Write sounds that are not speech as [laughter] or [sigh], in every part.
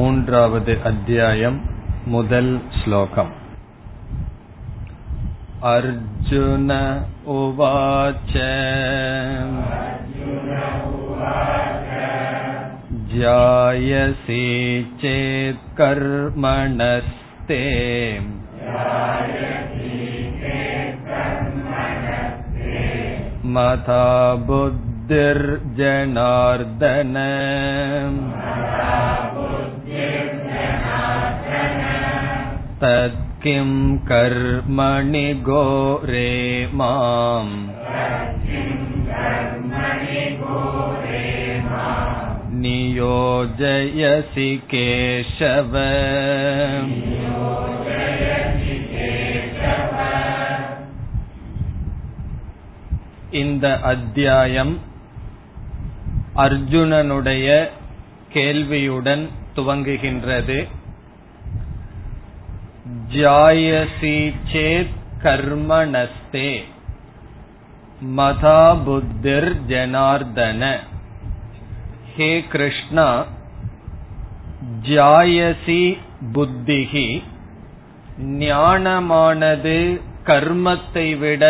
மூன்றாவது अध्यायम् முதல் श्लोकम् अर्जुन उवाच जायसि चेत् कर्मणस्ते मथा बुद्धिर्जनार्दन तत्किं कर्मणि घोरे माम् नियोजयसि केशव இந்த அத்தியாயம் அர்ஜுனனுடைய கேள்வியுடன் துவங்குகின்றது ஜாயசி சேத் கர்மணஸ்தே மதா புத்திர் ஜனார்தன ஹே கிருஷ்ணா ஜாயசி புத்திகி ஞானமானது கர்மத்தை விட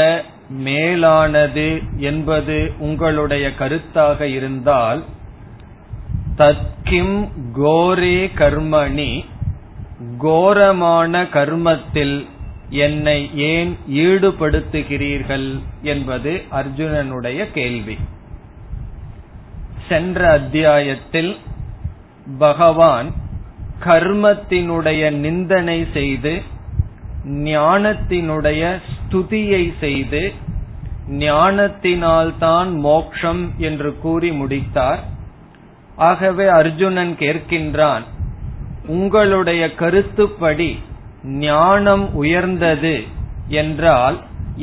மேலானது என்பது உங்களுடைய கருத்தாக இருந்தால் தத்கிம் கோரே கர்மணி கோரமான கர்மத்தில் என்னை ஏன் ஈடுபடுத்துகிறீர்கள் என்பது அர்ஜுனனுடைய கேள்வி. சென்ற அத்தியாயத்தில் பகவான் கர்மத்தினுடைய நிந்தனை செய்து ஞானத்தினுடைய ஸ்துதியை செய்து ஞானத்தினால்தான் மோக்ஷம் என்று கூறி முடித்தார். ஆகவே அர்ஜுனன் கேட்கின்றான் உங்களுடைய கருத்துப்படி ஞானம் உயர்ந்தது என்றால்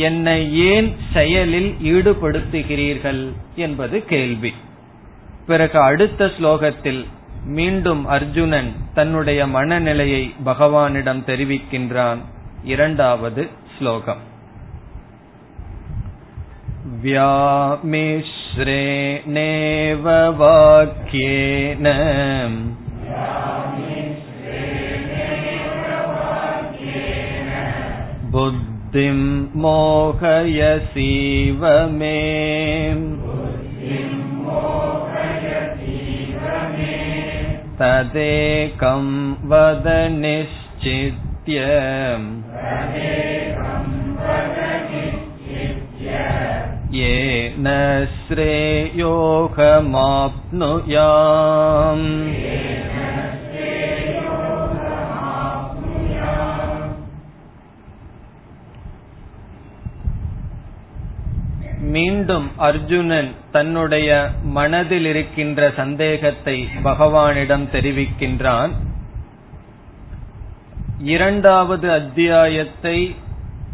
என்னை ஏன் செயலில் ஈடுபடுத்துகிறீர்கள் என்பது கேள்வி பிறகு அடுத்த ஸ்லோகத்தில் மீண்டும் அர்ஜுனன் தன்னுடைய மனநிலையை பகவானிடம் தெரிவிக்கின்றான் இரண்டாவது ஸ்லோகம் व्यामिश्रेणेव वाक्येन बुद्धिं मोहयसीव मे तदेकं वद निश्चित्य येन श्रेयोहमाप्नुयाम् மீண்டும் அர்ஜுனன் தன்னுடைய மனதில் இருக்கின்ற சந்தேகத்தை பகவானிடம் தெரிவிக்கின்றான். இரண்டாவது அத்தியாயத்தை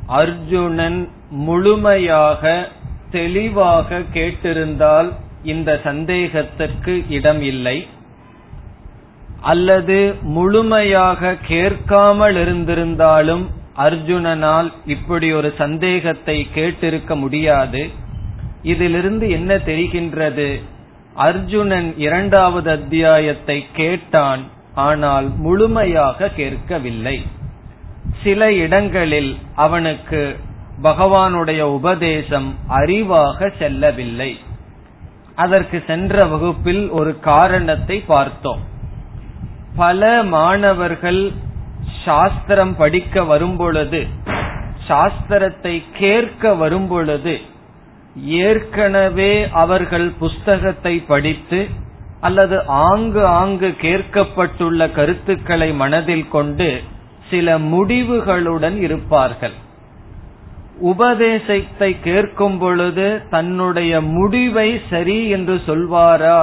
அர்ஜுனன் முழுமையாக தெளிவாக கேட்டிருந்தால் இந்த சந்தேகத்திற்கு இடம் இல்லை. அல்லது முழுமையாக கேட்காமல் இருந்திருந்தாலும் அர்ஜுனனால் இப்படி ஒரு சந்தேகத்தை கேட்டிருக்க முடியாது. இதிலிருந்து என்ன தெரிகின்றது? அர்ஜுனன் இரண்டாவது அத்தியாயத்தை கேட்டான் ஆனால் முழுமையாக கேட்கவில்லை. சில இடங்களில் அவனுக்கு பகவானுடைய உபதேசம் அறிவாக செல்லவில்லை. அதற்கு சென்ற வகுப்பில் ஒரு காரணத்தை பார்த்தோம். பல மாணவர்கள் சாஸ்திரம் படிக்க வரும்பொழுது சாஸ்திரத்தை கேட்க வரும்பொழுது ஏற்கனவே அவர்கள் புஸ்தகத்தை படித்து அல்லது ஆங்கு ஆங்கு கேட்கப்பட்டுள்ள கருத்துக்களை மனதில் கொண்டு சில முடிவுகளுடன் இருப்பார்கள். உபதேசத்தை கேட்கும் பொழுது தன்னுடைய முடிவை சரி என்று சொல்வாரா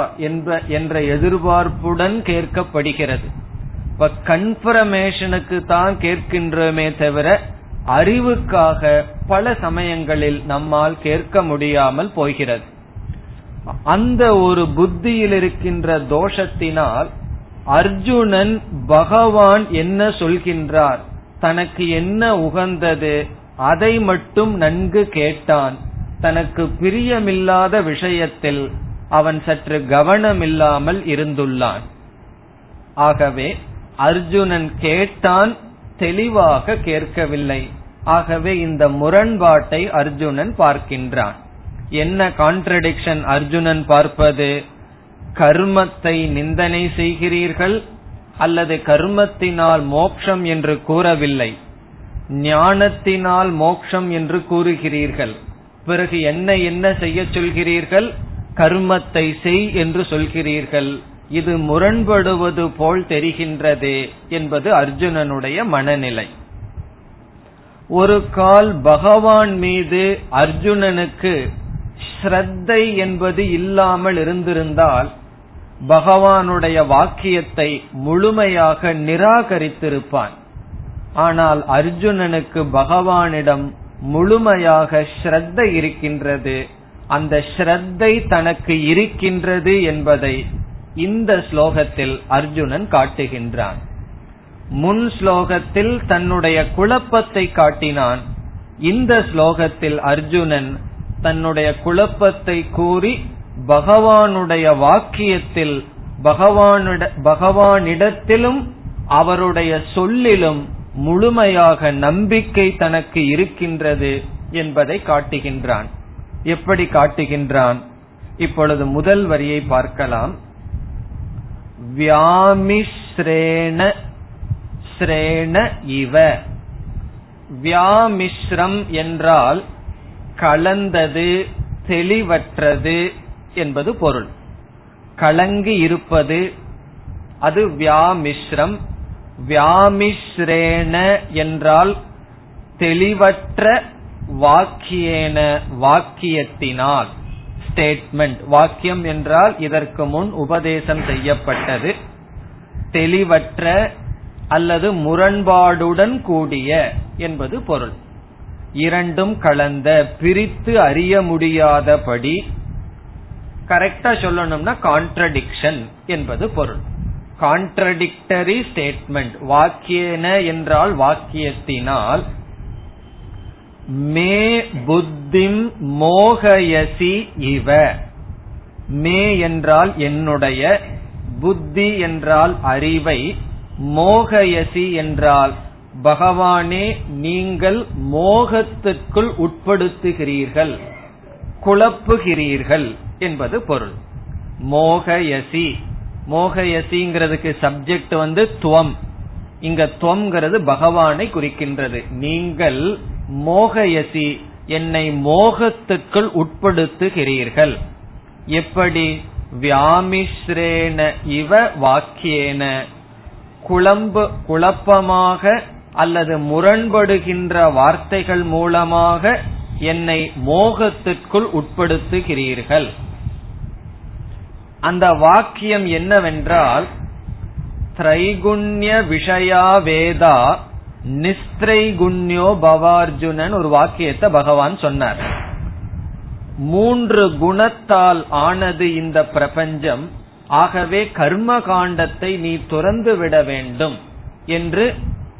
என்ற எதிர்பார்ப்புடன் கேட்கப்படுகிறது. இப்ப கன்ஃபர்மேஷனுக்கு தான் கேட்கின்றோமே தவிர அறிவுக்காக பல சமயங்களில் நம்மால் கேட்க முடியாமல் போகிறது. அந்த ஒரு புத்தியில் இருக்கின்ற தோஷத்தினால் அர்ஜுனன் பகவான் என்ன சொல்கின்றார்? தனக்கு என்ன உகந்தது? அதை மட்டும் நன்கு கேட்டான். தனக்கு பிரியமில்லாத விஷயத்தில் அவன் சற்று கவனமில்லாமல் இருந்துள்ளான். ஆகவே அர்ஜுனன் கேட்டான் தெளிவாக கேட்கவில்லை. ஆகவே இந்த முரண்பாட்டை அர்ஜுனன் பார்க்கின்றான். என்ன கான்ட்ரடிக்ஷன் அர்ஜுனன் பார்ப்பது? கர்மத்தை நிந்தனை செய்கிறீர்கள் அல்லது கர்மத்தினால் மோக்ஷம் என்று கூறவில்லை? ஞானத்தினால் மோக்ஷம் என்று கூறுகிறீர்கள். பிறகு என்ன என்ன செய்ய சொல்கிறீர்கள்? கர்மத்தை செய் என்று சொல்கிறீர்கள். இது முரண்படுவது போல் தெரிகின்றது என்பது அர்ஜுனனுடைய மனநிலை. ஒரு கால் பகவான் மீது அர்ஜுனனுக்கு ஸ்ரத்தை என்பது இல்லாமல் இருந்திருந்தால் பகவானுடைய வாக்கியத்தை முழுமையாக நிராகரித்திருப்பான். ஆனால் அர்ஜுனனுக்கு பகவானிடம் முழுமையாக ஸ்ரத்த இருக்கின்றது. அந்த ஸ்ரத்தை தனக்கு இருக்கின்றது என்பதை இந்த ஸ்லோகத்தில் அர்ஜுனன் காட்டுகின்றான். முன் ஸ்லோகத்தில் தன்னுடைய குழப்பத்தை காட்டினான். இந்த ஸ்லோகத்தில் அர்ஜுனன் தன்னுடைய குழப்பத்தை கூறி பகவானுடைய வாக்கியத்தில் பகவானிட பகவானிடத்திலும் அவருடைய சொல்லிலும் முழுமையாக நம்பிக்கை தனக்கு இருக்கின்றது என்பதை காட்டுகின்றான். எப்படி காட்டுகின்றான்? இப்பொழுது முதல் வரியை பார்க்கலாம். வியாமிஸ்ரேண ஸ்ரேண இவ. வியாமிஸ்ரம் என்றால் கலந்தது தெளிவற்றது என்பது பொருள். கலங்கி இருப்பது அது வியாமிஸ்ரம் வியாமிஸ்ரேண என்றால் தெளிவற்ற வாக்கியேன வாக்கியத்தினால். ஸ்டேட்மெண்ட் வாக்கியம் என்றால் இதற்கு முன் உபதேசம் செய்யப்பட்டது. தெளிவற்ற அல்லது முரண்பாடுடன் கூடிய என்பது பொருள். இரண்டும் கலந்த பிரித்து அறிய முடியாதபடி கரெக்டா சொல்லணும்னா கான்ட்ரடிக்ஷன் என்பது பொருள். கான்ட்ரடிக்டரி ஸ்டேட்மெண்ட் வாக்கியன என்றால் வாக்கியத்தினால் மே புத்திம் மோகயசி இவ. மே என்றால் என்னுடைய புத்தி என்றால் அறிவை மோகயசி என்றால் பகவானே நீங்கள் மோகத்திற்குள் உட்படுத்துகிறீர்கள் குழப்புகிறீர்கள் என்பது பொருள். மோகயசி. மோகயசிங்கிறதுக்கு சப்ஜெக்ட் வந்து துவம். இங்க துவம்ங்கிறது பகவானை குறிக்கின்றது. நீங்கள் மோகயசி என்னை மோகத்துக்குள் உட்படுத்துகிறீர்கள். எப்படி? வியாமிஸ்ரேன இவ வாக்கியேன. குழம்பு குழப்பமாக அல்லது முரண்படுகின்ற வார்த்தைகள் மூலமாக என்னை மோகத்திற்குள் உட்படுத்துகிறீர்கள். அந்த வாக்கியம் என்னவென்றால் திரைகுண்ய விஷயா வேதா நிஸ்திரைகுண்யோ பவார்ஜுனன் ஒரு வாக்கியத்தை பகவான் சொன்னார். மூன்று குணத்தால் ஆனது இந்த பிரபஞ்சம் ஆகவே கர்ம காண்டத்தை நீ துறந்து விட வேண்டும் என்று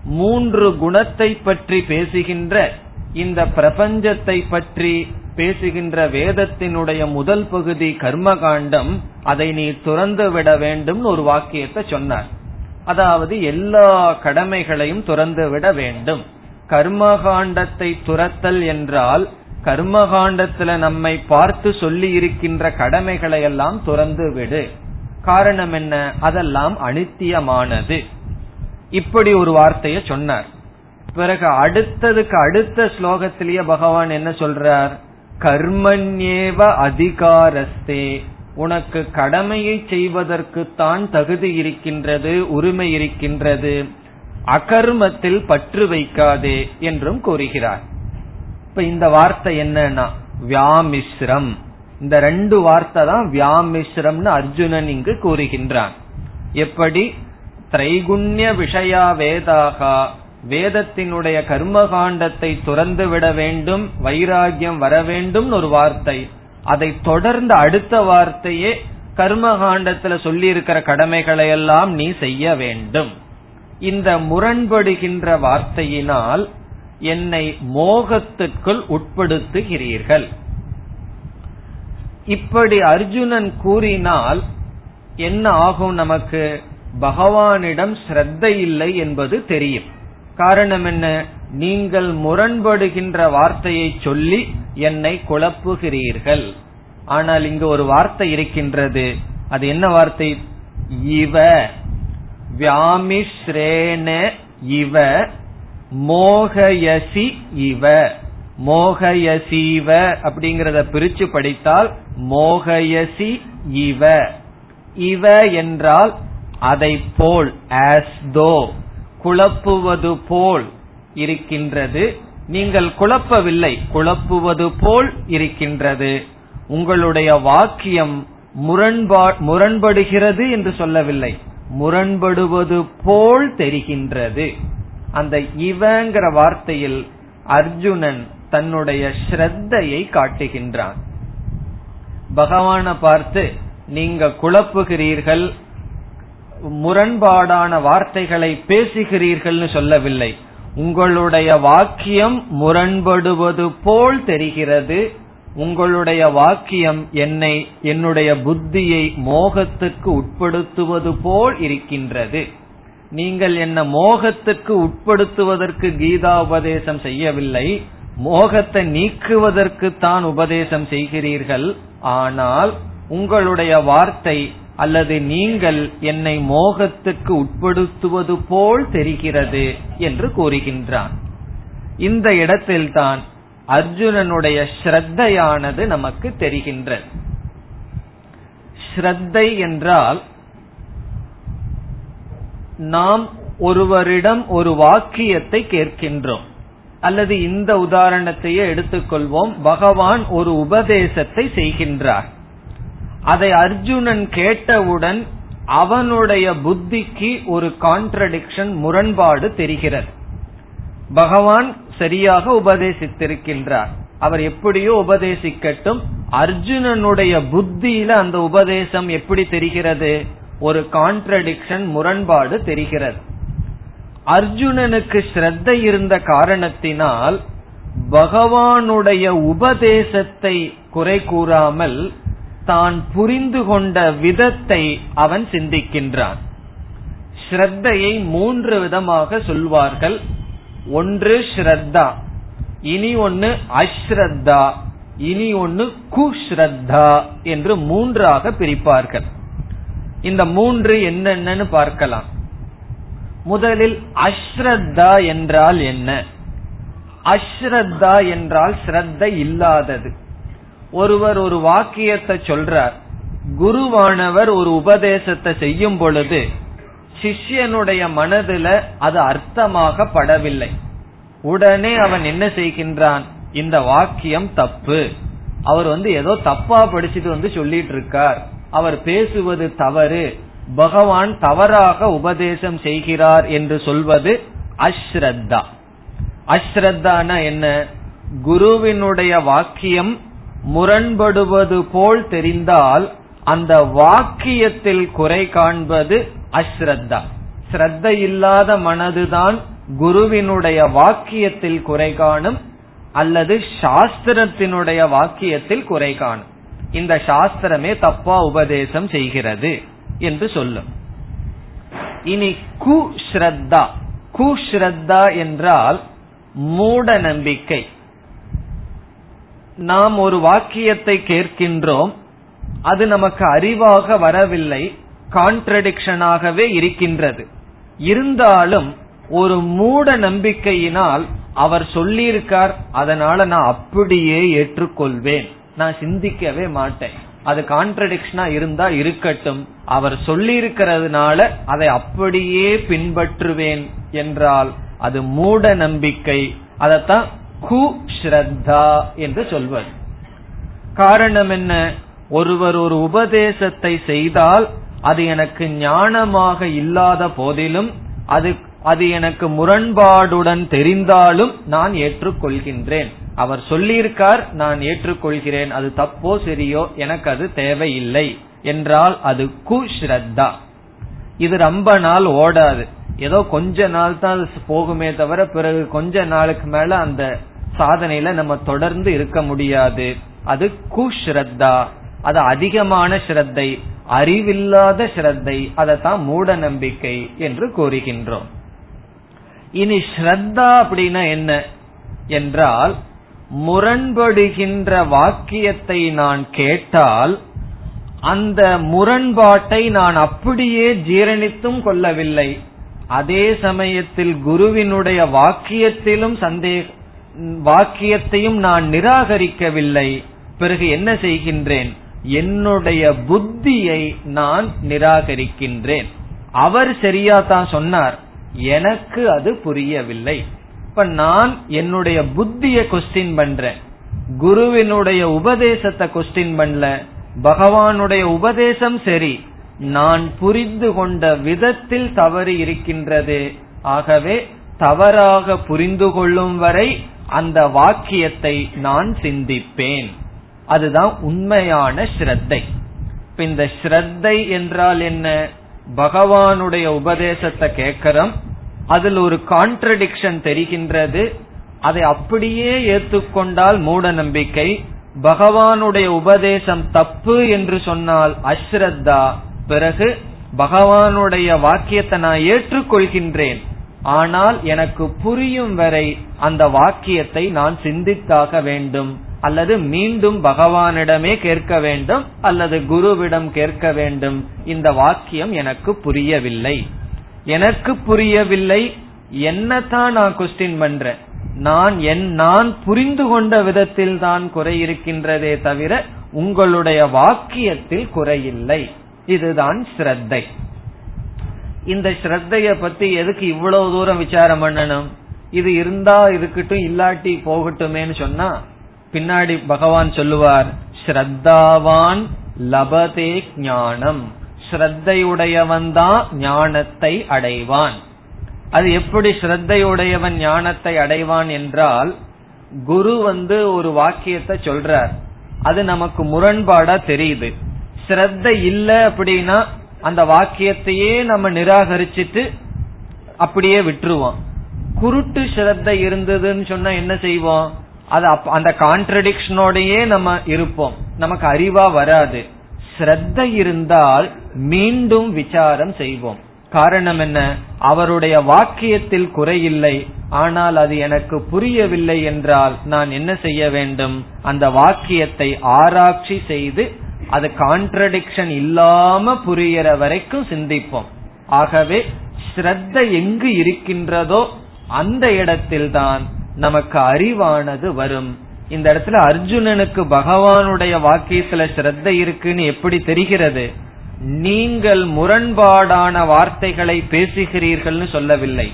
மூன்று குணத்தை பற்றி பேசுகின்ற இந்த பிரபஞ்சத்தை பற்றி பேசுகின்ற வேதத்தினுடைய முதல் பகுதி கர்மகாண்டம் அதை நீ துறந்து விட வேண்டும் ஒரு வாக்கியத்தை சொன்னார். அதாவது எல்லா கடமைகளையும் துறந்து விட வேண்டும். கர்மகாண்டத்தை துரத்தல் என்றால் கர்மகாண்டத்துல நம்மை பார்த்து சொல்லி இருக்கின்ற கடமைகளை எல்லாம் துறந்து விடு காரணம் என்ன? அதெல்லாம் அனித்தியமானது. இப்படி ஒரு வார்த்தைய சொன்னார். பிறகு அடுத்ததுக்கு அடுத்த ஸ்லோகத்திலேயே பகவான் என்ன சொல்றார்? கர்மண்யேவ அதிகாரஸ்தே. உனக்கு கடமையை செய்வதற்குத்தான் தகுதி இருக்கின்றது உரிமை இருக்கின்றது. அகர்மத்தில் பற்று வைக்காதே என்றும் கூறுகிறார். இப்ப இந்த வார்த்தை என்னன்னா வியாமிஸ்ரம். இந்த ரெண்டு வார்த்தை தான் வியாமிஸ்ரம்னு அர்ஜுனன் இங்கு கூறுகின்றான். எப்படி? திரைகுண்ய விஷயா வேதாகா. வேதத்தினுடைய கர்மகாண்டத்தை துறந்து விட வேண்டும் வைராகியம் வர வேண்டும் ஒரு வார்த்தை. அதை தொடர்ந்து அடுத்த வார்த்தையே கர்மகாண்டத்துல சொல்லி இருக்கிற கடமைகளை எல்லாம் நீ செய்ய வேண்டும். இந்த முரண்படுகின்ற வார்த்தையினால் என்னை மோகத்திற்குள் உட்படுத்துகிறீர்கள். இப்படி அர்ஜுனன் கூறினால் என்ன ஆகும் நமக்கு? பகவானிடம் ஸ்ரத்த இல்லை என்பது தெரியும். காரணம் என்ன? நீங்கள் முரண்படுகின்ற வார்த்தையை சொல்லி என்னை குழப்புகிறீர்கள். ஆனால் இங்கு ஒரு வார்த்தை இருக்கின்றது. அது என்ன வார்த்தை? இவ. வியாமிஸ்ரேன இவ. மோகயசி இவ. மோகயசீவ அப்படிங்கறத பிரிச்சு படித்தால் மோகயசி இவ. இவ என்றால் அதை போல் ஆஸ் தோ குழப்புவது போல். இருக்கின்றது. நீங்கள் குழப்பவில்லை. குழப்புவது போல் இருக்கின்றது. உங்களுடைய வாக்கியம் முரண்பா முரண்படுகிறது என்று சொல்லவில்லை. முரண்படுவது போல் தெரிகின்றது. அந்த இவங்கிற வார்த்தையில் அர்ஜுனன் தன்னுடைய ஸ்ரத்தையை காட்டுகின்றான். பகவான பார்த்து நீங்க குழப்புகிறீர்கள் முரண்பாடான வார்த்தைகளை பேசுகிறீர்கள்னு சொல்லவில்லை. உங்களுடைய வாக்கியம் முரண்படுவது போல் தெரிகிறது. உங்களுடைய வாக்கியம் என்னை என்னுடைய புத்தியை மோகத்துக்கு உட்படுத்துவது போல் இருக்கின்றது. நீங்கள் என்ன மோகத்துக்கு உட்படுத்துவதற்கு கீதா உபதேசம் செய்யவில்லை. மோகத்தை நீக்குவதற்கு தான் உபதேசம் செய்கிறீர்கள். ஆனால் உங்களுடைய வார்த்தை அல்லது நீங்கள் என்னை மோகத்துக்கு உட்படுத்துவது போல் தெரிகிறது என்று கூறுகின்றான். இந்த இடத்தில்தான் அர்ஜுனனுடைய ஸ்ரத்தையானது நமக்கு தெரிகின்றது. ஸ்ரத்தை என்றால் நாம் ஒருவரிடம் ஒரு வாக்கியத்தை கேட்கின்றோம். அல்லது இந்த உதாரணத்தையே எடுத்துக்கொள்வோம். பகவான் ஒரு உபதேசத்தை செய்கின்றார். அதை அர்ஜுனன் கேட்டவுடன் அவனுடைய புத்திக்கு ஒரு கான்ட்ரடிக்ஷன் முரண்பாடு தெரிகிறது. பகவான் சரியாக உபதேசித்திருக்கின்றார். அவர் எப்படியோ உபதேசிக்கட்டும் அர்ஜுனனுடைய புத்தியில அந்த உபதேசம் எப்படி தெரிகிறது? ஒரு கான்ட்ரடிக்ஷன் முரண்பாடு தெரிகிறது. அர்ஜுனனுக்கு ஸ்ரத்த இருந்த காரணத்தினால் பகவானுடைய உபதேசத்தை குறை கூறாமல் தான் புரிந்து கொண்ட விதத்தை அவன் சிந்திக்கின்றான். ஸ்ரத்தையை மூன்று விதமாக சொல்வார்கள். ஒன்று ஸ்ரத்தா இனி ஒன்னு அஸ்ரத்தா இனி ஒன்னு குஸ்ரத்தா என்று மூன்றாக பிரிப்பார்கள். இந்த மூன்று என்னென்னு பார்க்கலாம். முதலில் அஸ்ரத்தா என்றால் என்ன? அஸ்ரத்தா என்றால் ஸ்ரத்த இல்லாதது. ஒருவர் ஒரு வாக்கியத்தை சொல்றார் குருவானவர் ஒரு உபதேசத்தை செய்யும் பொழுது சிஷ்யனுடைய மனதுல அது அர்த்தமாக படவில்லை உடனே அவன் என்ன செய்கின்றான் இந்த வாக்கியம் தப்பு. அவர் வந்து ஏதோ தப்பா படிச்சுட்டு வந்து சொல்லிட்டு இருக்கார் அவர் பேசுவது தவறு. பகவான் தவறாக உபதேசம் செய்கிறார் என்று சொல்வது அஸ்ரத்தா. அஸ்ரத்தான என்ன? குருவினுடைய வாக்கியம் முரண்படுவது போல் தெரிந்தால் அந்த வாக்கியத்தில் குறை காண்பது அஸ்ரத்தா. ஸ்ரத்த இல்லாத மனதுதான் குருவினுடைய வாக்கியத்தில் குறை காணும் அல்லது சாஸ்திரத்தினுடைய வாக்கியத்தில் குறை காணும். இந்த சாஸ்திரமே தப்பா உபதேசம் செய்கிறது என்று சொல்லும். இனி குஸ்ரத்தா. குஸ்ரத்தா என்றால் மூட நம்பிக்கை நாம் ஒரு வாக்கியத்தை கேட்கின்றோம் அது நமக்கு அறிவாக வரவில்லை கான்ட்ரடிக்ஷனாகவே இருக்கின்றது. இருந்தாலும் ஒரு மூட நம்பிக்கையினால் அவர் சொல்லியிருக்கார் அதனால நான் அப்படியே ஏற்றுக்கொள்வேன். நான் சிந்திக்கவே மாட்டேன். அது கான்ட்ரடிக்ஷனா இருந்தா இருக்கட்டும். அவர் சொல்லியிருக்கிறதுனால அதை அப்படியே பின்பற்றுவேன் என்றால் அது மூட நம்பிக்கை. அதத்தான் கு ஸ்ரத்தா என்று சொல்வது. காரணம் என்ன? ஒருவர் ஒரு உபதேசத்தை செய்தால் அது எனக்கு ஞானமாக இல்லாத போதிலும் அது அது எனக்கு முரண்பாடுடன் தெரிந்தாலும் நான் ஏற்றுக்கொள்கின்றேன். அவர் சொல்லியிருக்கார் நான் ஏற்றுக்கொள்கிறேன். அது தப்போ சரியோ எனக்கு அது தேவையில்லை என்றால் அது குஸ்ரத்தா இது ரொம்ப நாள் ஓடாது. ஏதோ கொஞ்ச நாள் தான் போகுமே தவிர பிறகு கொஞ்ச நாளுக்கு மேல அந்த சாதனையில நம்ம தொடர்ந்து இருக்க முடியாது. அது குஸ்ரத்தா அது அதிகமான ஸ்ரத்தை அறிவில்லாத ஸ்ரத்தை அதைத்தான் மூட நம்பிக்கை என்று கூறுகின்றோம். இனி ஸ்ரத்தா அப்படின்னா என்ன? என்றால் முரண்படுகின்ற வாக்கியத்தை நான் கேட்டால் அந்த முரண்பாட்டை நான் அப்படியே ஜீரணித்தும் கொள்ளவில்லை. அதே சமயத்தில் குருவினுடைய வாக்கியத்திலும் சந்தேக வாக்கியத்தையும் நான் நிராகரிக்கவில்லை. பிறகு என்ன செய்கின்றேன்? என்னுடைய புத்தியை நான் நிராகரிக்கின்றேன். அவர் சரியா தான் சொன்னார். எனக்கு அது புரியவில்லை. இப்ப நான் என்னுடைய புத்திய கொஸ்டின் பண்றேன். குருவினுடைய உபதேசத்தை கொஸ்டின் பண்ணல. பகவானுடைய உபதேசம் சரி. நான் புரிந்து கொண்ட விதத்தில் தவறு இருக்கின்றது. ஆகவே தவறாக புரிந்து கொள்ளும் வரை அந்த வாக்கியத்தை நான் சிந்திப்பேன். அதுதான் உண்மையான ஸ்ரத்தை. இந்த ஸ்ரத்தை என்றால் என்ன? பகவானுடைய உபதேசத்தை கேட்கிறோம் அதில் ஒரு கான்ட்ரடிக்ஷன் தெரிகின்றது. அதை அப்படியே ஏற்றுக்கொண்டால் மூட நம்பிக்கை. பகவானுடைய உபதேசம் தப்பு என்று சொன்னால் அஸ்ரத்தா. பிறகு பகவானுடைய வாக்கியத்தை நான் ஏற்றுக்கொள்கின்றேன். ஆனால் எனக்கு புரியும் வரை அந்த வாக்கியத்தை நான் சிந்தித்தாக வேண்டும். அல்லது மீண்டும் பகவானிடமே கேட்க வேண்டும் அல்லது குருவிடம் கேட்க வேண்டும். இந்த வாக்கியம் எனக்கு புரியவில்லை. எனக்கு புரியவில்லை. என்னத்தான் நான் கொஸ்டின் பண்றேன். நான் என் நான் புரிந்து கொண்ட விதத்தில் தான் குறை இருக்கின்றதே தவிர உங்களுடைய வாக்கியத்தில் குறையில்லை இதுதான் ஸ்ரத்தை. இந்த ஸ்ரத்தைய பத்தி எதுக்கு இவ்வளவு தூரம் விசாரம் பண்ணணும்? இது இருந்தா இருக்கட்டும் இல்லாட்டி போகட்டுமேன்னு சொன்னா பின்னாடி பகவான் சொல்லுவார் ஸ்ரத்தாவான் லபதே ஞானம். ஸ்ரத்தையுடையவன் தான் ஞானத்தை அடைவான். அது எப்படி ஸ்ரத்தையுடையவன் ஞானத்தை அடைவான் என்றால் குரு வந்து ஒரு வாக்கியத்தை சொல்றார். அது நமக்கு முரண்பாடா தெரியுது. ஸ்ரத்த இல்ல அப்படின்னா அந்த வாக்கியத்தையே நம்ம நிராகரிச்சிட்டு அப்படியே விட்டுருவோம். குருட்டு ஸ்ரத்த இருந்ததுன்னு சொன்னா என்ன செய்வோம்? அது அந்த கான்ட்ரடிக்ஷனோடயே நம்ம இருப்போம். நமக்கு அறிவா வராது. ஸ்ரத்த இருந்தால் மீண்டும் விசாரம் செய்வோம். காரணம் என்ன? அவருடைய வாக்கியத்தில் குறையில்லை ஆனால் அது எனக்கு புரியவில்லை என்றால் நான் என்ன செய்ய வேண்டும்? அந்த வாக்கியத்தை ஆராய்ச்சி செய்து அது கான்ட்ரடிக்ஷன் இல்லாம புரியற வரைக்கும் சிந்திப்போம். ஆகவே ஸ்ரத்த எங்கு இருக்கின்றதோ அந்த இடத்தில்தான் நமக்கு அறிவானது வரும். இந்த இடத்துல அர்ஜுனனுக்கு பகவானுடைய வாக்கியத்துல ஸ்ரத்த இருக்குன்னு எப்படி தெரிகிறது? நீங்கள் முரண்பாடான வார்த்தைகளை பேசுகிறீர்கள்னு சொல்லவில்லை.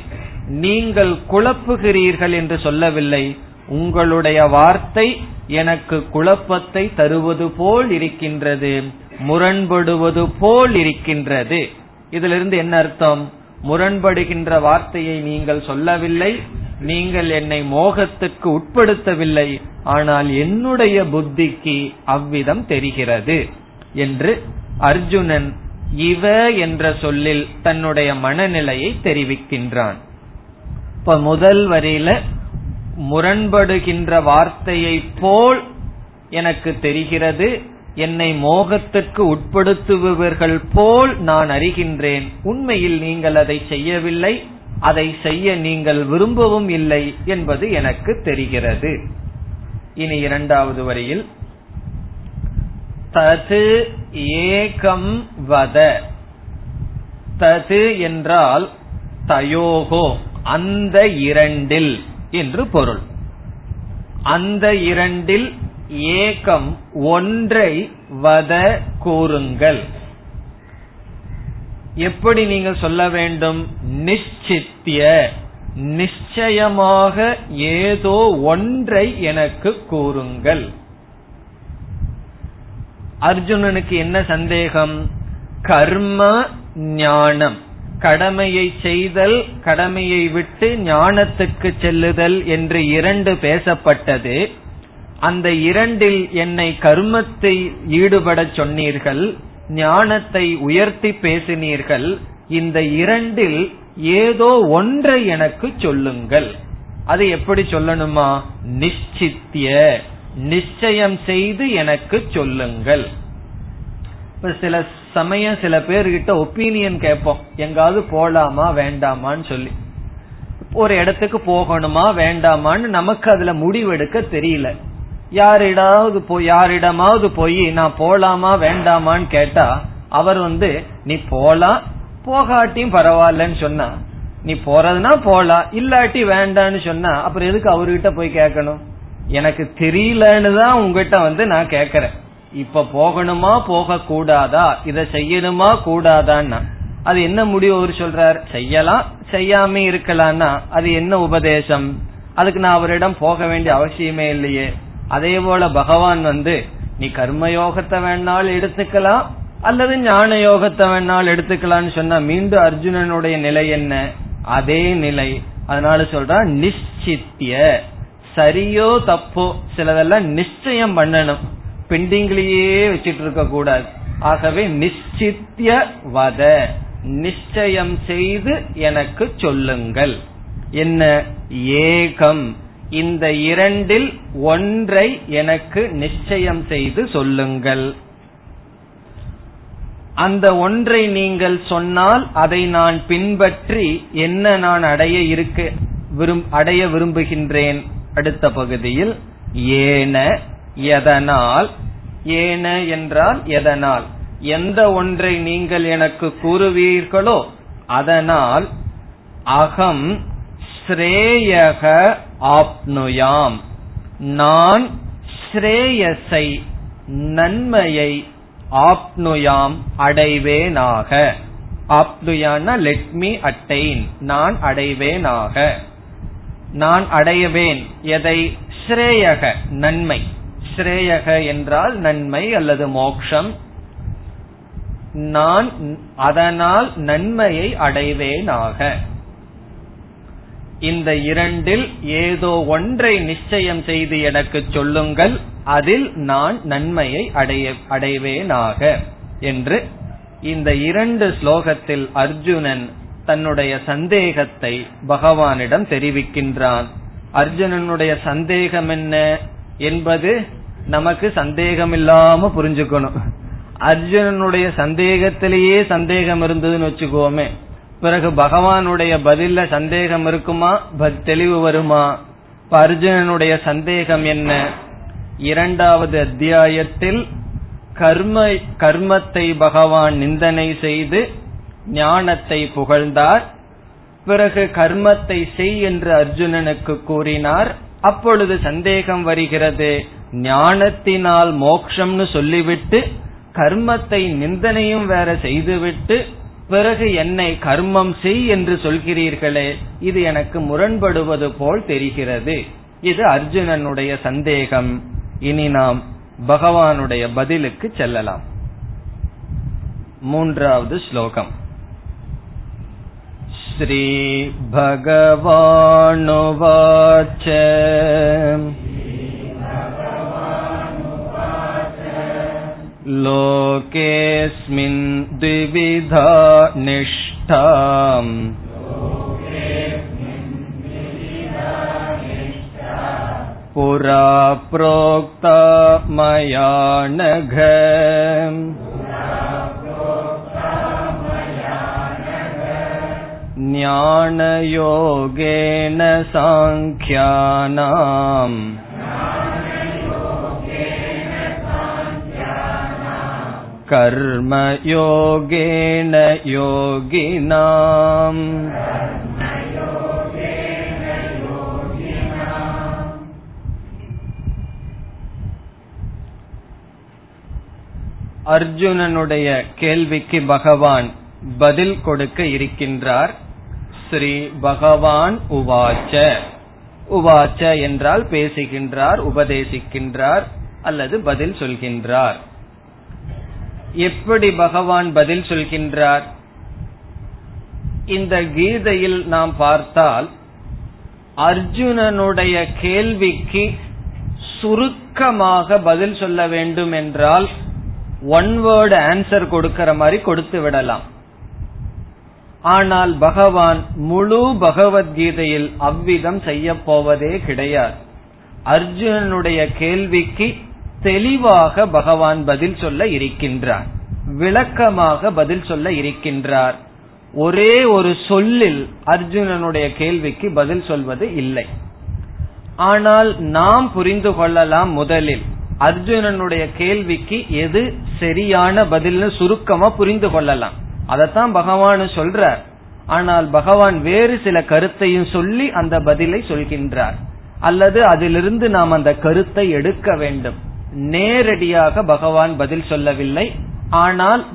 நீங்கள் குழப்புகிறீர்கள் என்று சொல்லவில்லை. உங்களுடைய வார்த்தை எனக்கு குழப்பத்தை தருவது போல் இருக்கின்றது முரண்படுவது போல் இருக்கின்றது. இதிலிருந்து என்ன அர்த்தம்? முரண்படுகின்ற வார்த்தையை நீங்கள் சொல்லவில்லை நீங்கள் என்னை மோகத்துக்கு உட்படுத்தவில்லை ஆனால் என்னுடைய புத்திக்கு அவ்விதம் தெரிகிறது என்று அர்ஜுனன் இவ என்ற சொல்லில் தன்னுடைய மனநிலையை தெரிவிக்கின்றான். இப்ப முதல் வரியில முரண்படுகின்ற வார்த்தையை போல் எனக்கு தெரிகிறது. என்னை மோகத்துக்கு உட்படுத்துபவர்கள் போல் நான் அறிகின்றேன். உண்மையில் நீங்கள் அதை செய்யவில்லை. அதை செய்ய நீங்கள் விரும்பவும் இல்லை என்பது எனக்கு தெரிகிறது. இனி இரண்டாவது வரியில். தது ஏகம் வத. தது என்றால் தயோகோ அந்த இரண்டில். என்று பொருள். அந்த இரண்டில் ஏகம் ஒன்றை வத கூறுங்கள். எப்படி நீங்கள் சொல்ல வேண்டும்? நிச்சித்திய. நிச்சயமாக ஏதோ ஒன்றை எனக்கு கூறுங்கள். அர்ஜுனனுக்கு என்ன சந்தேகம்? கர்ம ஞானம். கடமையை செய்தல் கடமையை விட்டு ஞானத்துக்கு செல்லுதல் என்று இரண்டு பேசப்பட்டது. அந்த இரண்டில் என்னை கர்மத்தை ஈடுபட சொன்னீர்கள் ஞானத்தை உயர்த்தி பேசினீர்கள் இந்த இரண்டில் ஏதோ ஒன்றை எனக்கு சொல்லுங்கள். அது எப்படி சொல்லணுமா? நிச்சித்திய. நிச்சயம் செய்து எனக்கு சொல்லுங்கள். இப்ப சில சமயம் சில பேர்கிட்ட ஒப்பீனியன் கேட்போம். எங்காவது போலாமா வேண்டாமான்னு சொல்லி. ஒரு இடத்துக்கு போகணுமா வேண்டாமான்னு நமக்கு அதுல முடிவெடுக்க தெரியல. யாரிடாவது போய் யாரிடமாவது போய் நான் போலாமா வேண்டாமான்னு கேட்டா அவர் வந்து நீ போலாம் போகாட்டியும் பரவாயில்லன்னு சொன்னா நீ போறதுனா போலாம் இல்லாட்டி வேண்டான்னு சொன்னா அப்புறம் எதுக்கு அவர்கிட்ட போய் கேட்கணும்? எனக்கு தெரியலன்னு தான் உங்ககிட்ட வந்து நான் கேக்குறேன் இப்ப போகணுமா போக கூடாதா இத செய்யணுமா கூடாதான்னா? அது என்ன முடிவு அவர் சொல்றார்? செய்யலாம் செய்யாம இருக்கலாம்னா அது என்ன உபதேசம்? அதுக்கு நான் அவரிடம் போக வேண்டிய அவசியமே இல்லையே. அதே போல பகவான் வந்து நீ கர்மயோகத்தை வேணாலும் எடுத்துக்கலாம் அல்லது ஞான யோகத்தை வேணாலும் எடுத்துக்கலாம்னு சொன்னா மீண்டும் அர்ஜுனனுடைய நிலை என்ன? அதே நிலை. அதனால சொல்றான் நிச்சித்திய சரியோ தப்போ. சிலதெல்லாம் நிச்சயம் பண்ணணும். பெண்டிங்லயே வச்சிட்டு இருக்க கூடாது. ஆகவே நிச்சித்திய வத நிச்சயம் செய்து எனக்கு சொல்லுங்கள். என்ன? ஏகம். இந்த இரண்டில் ஒன்றை எனக்கு நிச்சயம் செய்து சொல்லுங்கள். அந்த ஒன்றை நீங்கள் சொன்னால் அதை நான் பின்பற்றி என்ன நான் அடைய இருக்க அடைய விரும்புகின்றேன். அடுத்த பகுதியில் ஏன எதனால்? ஏன என்றால் எதனால்? எந்த ஒன்றை நீங்கள் எனக்கு கூறுவீர்களோ அதனால் அகம் ஸ்ரேயக ஆப்னுயாம். நான் ஸ்ரேயஸை நன்மையை ஆப்னுயாம் அடைவேனாக. ஆப்னுயான லெட் மீ அட்டைன் நான் அடைவேனாக. நான் அடையவேன் எதை? ஸ்ரேயக நன்மை. ஸ்ரேயக என்றால் நன்மை அல்லது மோக்ஷம். நான் அதனால் நன்மையை அடைவேனாக. இந்த இரண்டில் ஏதோ ஒன்றை நிச்சயம் செய்து எனக்கு சொல்லுங்கள் அதில் நான் நன்மையை அடைய அடைவேனாக என்று. இந்த இரண்டு ஸ்லோகத்தில் அர்ஜுனன் தன்னுடைய சந்தேகத்தை பகவானிடம் தெரிவிக்கின்றான். அர்ஜுனனுடைய சந்தேகம் என்ன என்பது நமக்கு சந்தேகம் இல்லாம புரிஞ்சுக்கணும். அர்ஜுனனுடைய சந்தேகத்திலேயே சந்தேகம் இருந்ததுன்னு வச்சுக்கோமே. பிறகு பகவானுடைய பதில சந்தேகம் இருக்குமா? தெளிவு வருமா? அர்ஜுனனுடைய சந்தேகம் என்ன? இரண்டாவது அத்தியாயத்தில் கர்ம கர்மத்தை பகவான் நிந்தனை செய்து ஞானத்தை புகழ்ந்தார். பிறகு கர்மத்தை செய் என்று அர்ஜுனனுக்கு கூறினார். அப்பொழுது சந்தேகம் வருகிறது. ஞானத்தினால் மோக்ஷம்னு சொல்லிவிட்டு கர்மத்தை நிந்தனையும் வேற செய்துவிட்டு பிறகு என்னை கர்மம் செய் என்று சொல்கிறீர்களே இது எனக்கு முரண்படுவது போல் தெரிகிறது இது அர்ஜுனனுடைய சந்தேகம் இனி நாம் பகவானுடைய பதிலுக்கு செல்லலாம் மூன்றாவது ஸ்லோகம் श्रीभगवानुवाच लोकेऽस्मिन् द्विविधा निष्ठाम्। पुरा प्रोक्ता मया नघ। ज्ञानयोगेन साङ्ख्यानाम् कर्मयोगेन योगिनाम् அர்ஜுனனுடைய கேள்விக்கு பகவான் பதில் கொடுக்க இருக்கின்றார் ஸ்ரீ பகவான் உவாச்ச உவாச்ச என்றால் பேசுகின்றார் உபதேசிக்கின்றார் அல்லது பதில் சொல்கின்றார் எப்படி பகவான் பதில் சொல்கின்றார்? இந்த கீதையில் நாம் பார்த்தால் அர்ஜுனனுடைய கேள்விக்கு சுருக்கமாக பதில் சொல்ல வேண்டும் என்றால் ஒன் வேர்டு ஆன்சர் கொடுக்கிற மாதிரி கொடுத்து விடலாம். ஆனால் பகவான் முழு பகவத்கீதையில் அவ்விதம் செய்ய போவதே கிடையாது. அர்ஜுனனுடைய கேள்விக்கு தெளிவாக பகவான் பதில் சொல்ல இருக்கின்றார். விளக்கமாக பதில் சொல்ல இருக்கின்றார். ஒரே ஒரு சொல்லில் அர்ஜுனனுடைய கேள்விக்கு பதில் சொல்வது இல்லை. ஆனால் நாம் புரிந்து கொள்ளலாம் முதலில் அர்ஜுனனுடைய கேள்விக்கு எது சரியான பதில்னு சுருக்கமா புரிந்து கொள்ளலாம். அதத்தான் பகவான் சொல்றார். ஆனால் பகவான் வேறு சில கருத்தையும் சொல்லி அந்த பதிலை சொல்கின்றார். அல்லது அதிலிருந்து நாம் அந்த கருத்தை எடுக்க வேண்டும். நேரடியாக பகவான் பதில் சொல்லவில்லை. ஆனால்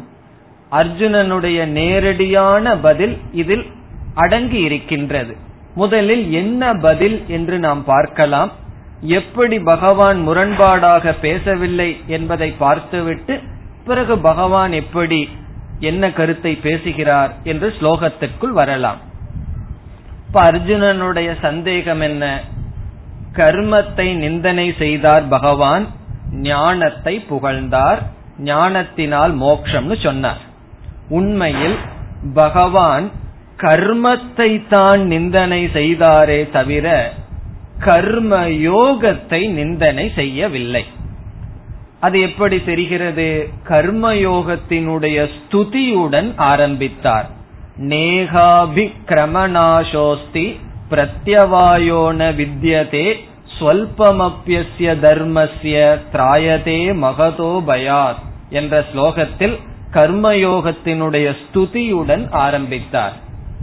அர்ஜுனனுடைய நேரடியான பதில் இதில் அடங்கி இருக்கின்றது. முதலில் என்ன பதில் என்று நாம் பார்க்கலாம். எப்படி பகவான் முரண்பாடாக பேசவில்லை என்பதை பார்த்துவிட்டு பிறகு பகவான் எப்படி என்ன கருத்தை பேசுகிறார் என்று ஸ்லோகத்திற்குள் வரலாம். இப்ப அர்ஜுனனுடைய சந்தேகம் என்ன? கர்மத்தை நிந்தனை செய்தார் பகவான். ஞானத்தை புகழ்ந்தார் ஞானத்தினால் மோக்ஷம்னு சொன்னார். உண்மையில் பகவான் கர்மத்தை தான் நிந்தனை செய்தாரே தவிர கர்ம யோகத்தை நிந்தனை செய்யவில்லை. அது எப்படி தெரிகிறது? கர்மயோகத்தினுடைய ஸ்துதியுடன் ஆரம்பித்தார். நேகாபிக்ரமநாசோஸ்தி பிரத்யவாயோன வித்யதே ஸ்வல்பமப்பியசிய தர்மஸ்ய திராயதே மகதோ பயாத் என்ற ஸ்லோகத்தில் கர்மயோகத்தினுடைய ஸ்துதியுடன் ஆரம்பித்தார்.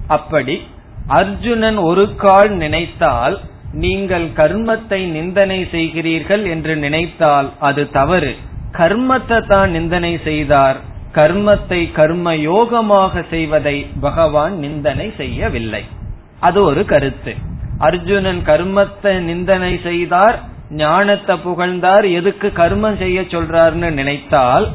அப்படி அர்ஜுனன் ஒரு கால் நினைத்தால் நீங்கள் கர்மத்தை நிந்தனை செய்கிறீர்கள் என்று நினைத்தால் அது தவறு. கர்மத்தை தான் நிந்தனை செய்தார். கர்மத்தை கர்ம யோகமாக செய்வதை பகவான் நிந்தனை செய்யவில்லை. அது ஒரு கருத்து. அர்ஜுனன் கர்மத்தை நிந்தனை செய்தார் ஞானத்தை புகழ்ந்தார் எதுக்கு கர்மம் செய்ய சொல்றார்னு நினைத்தால்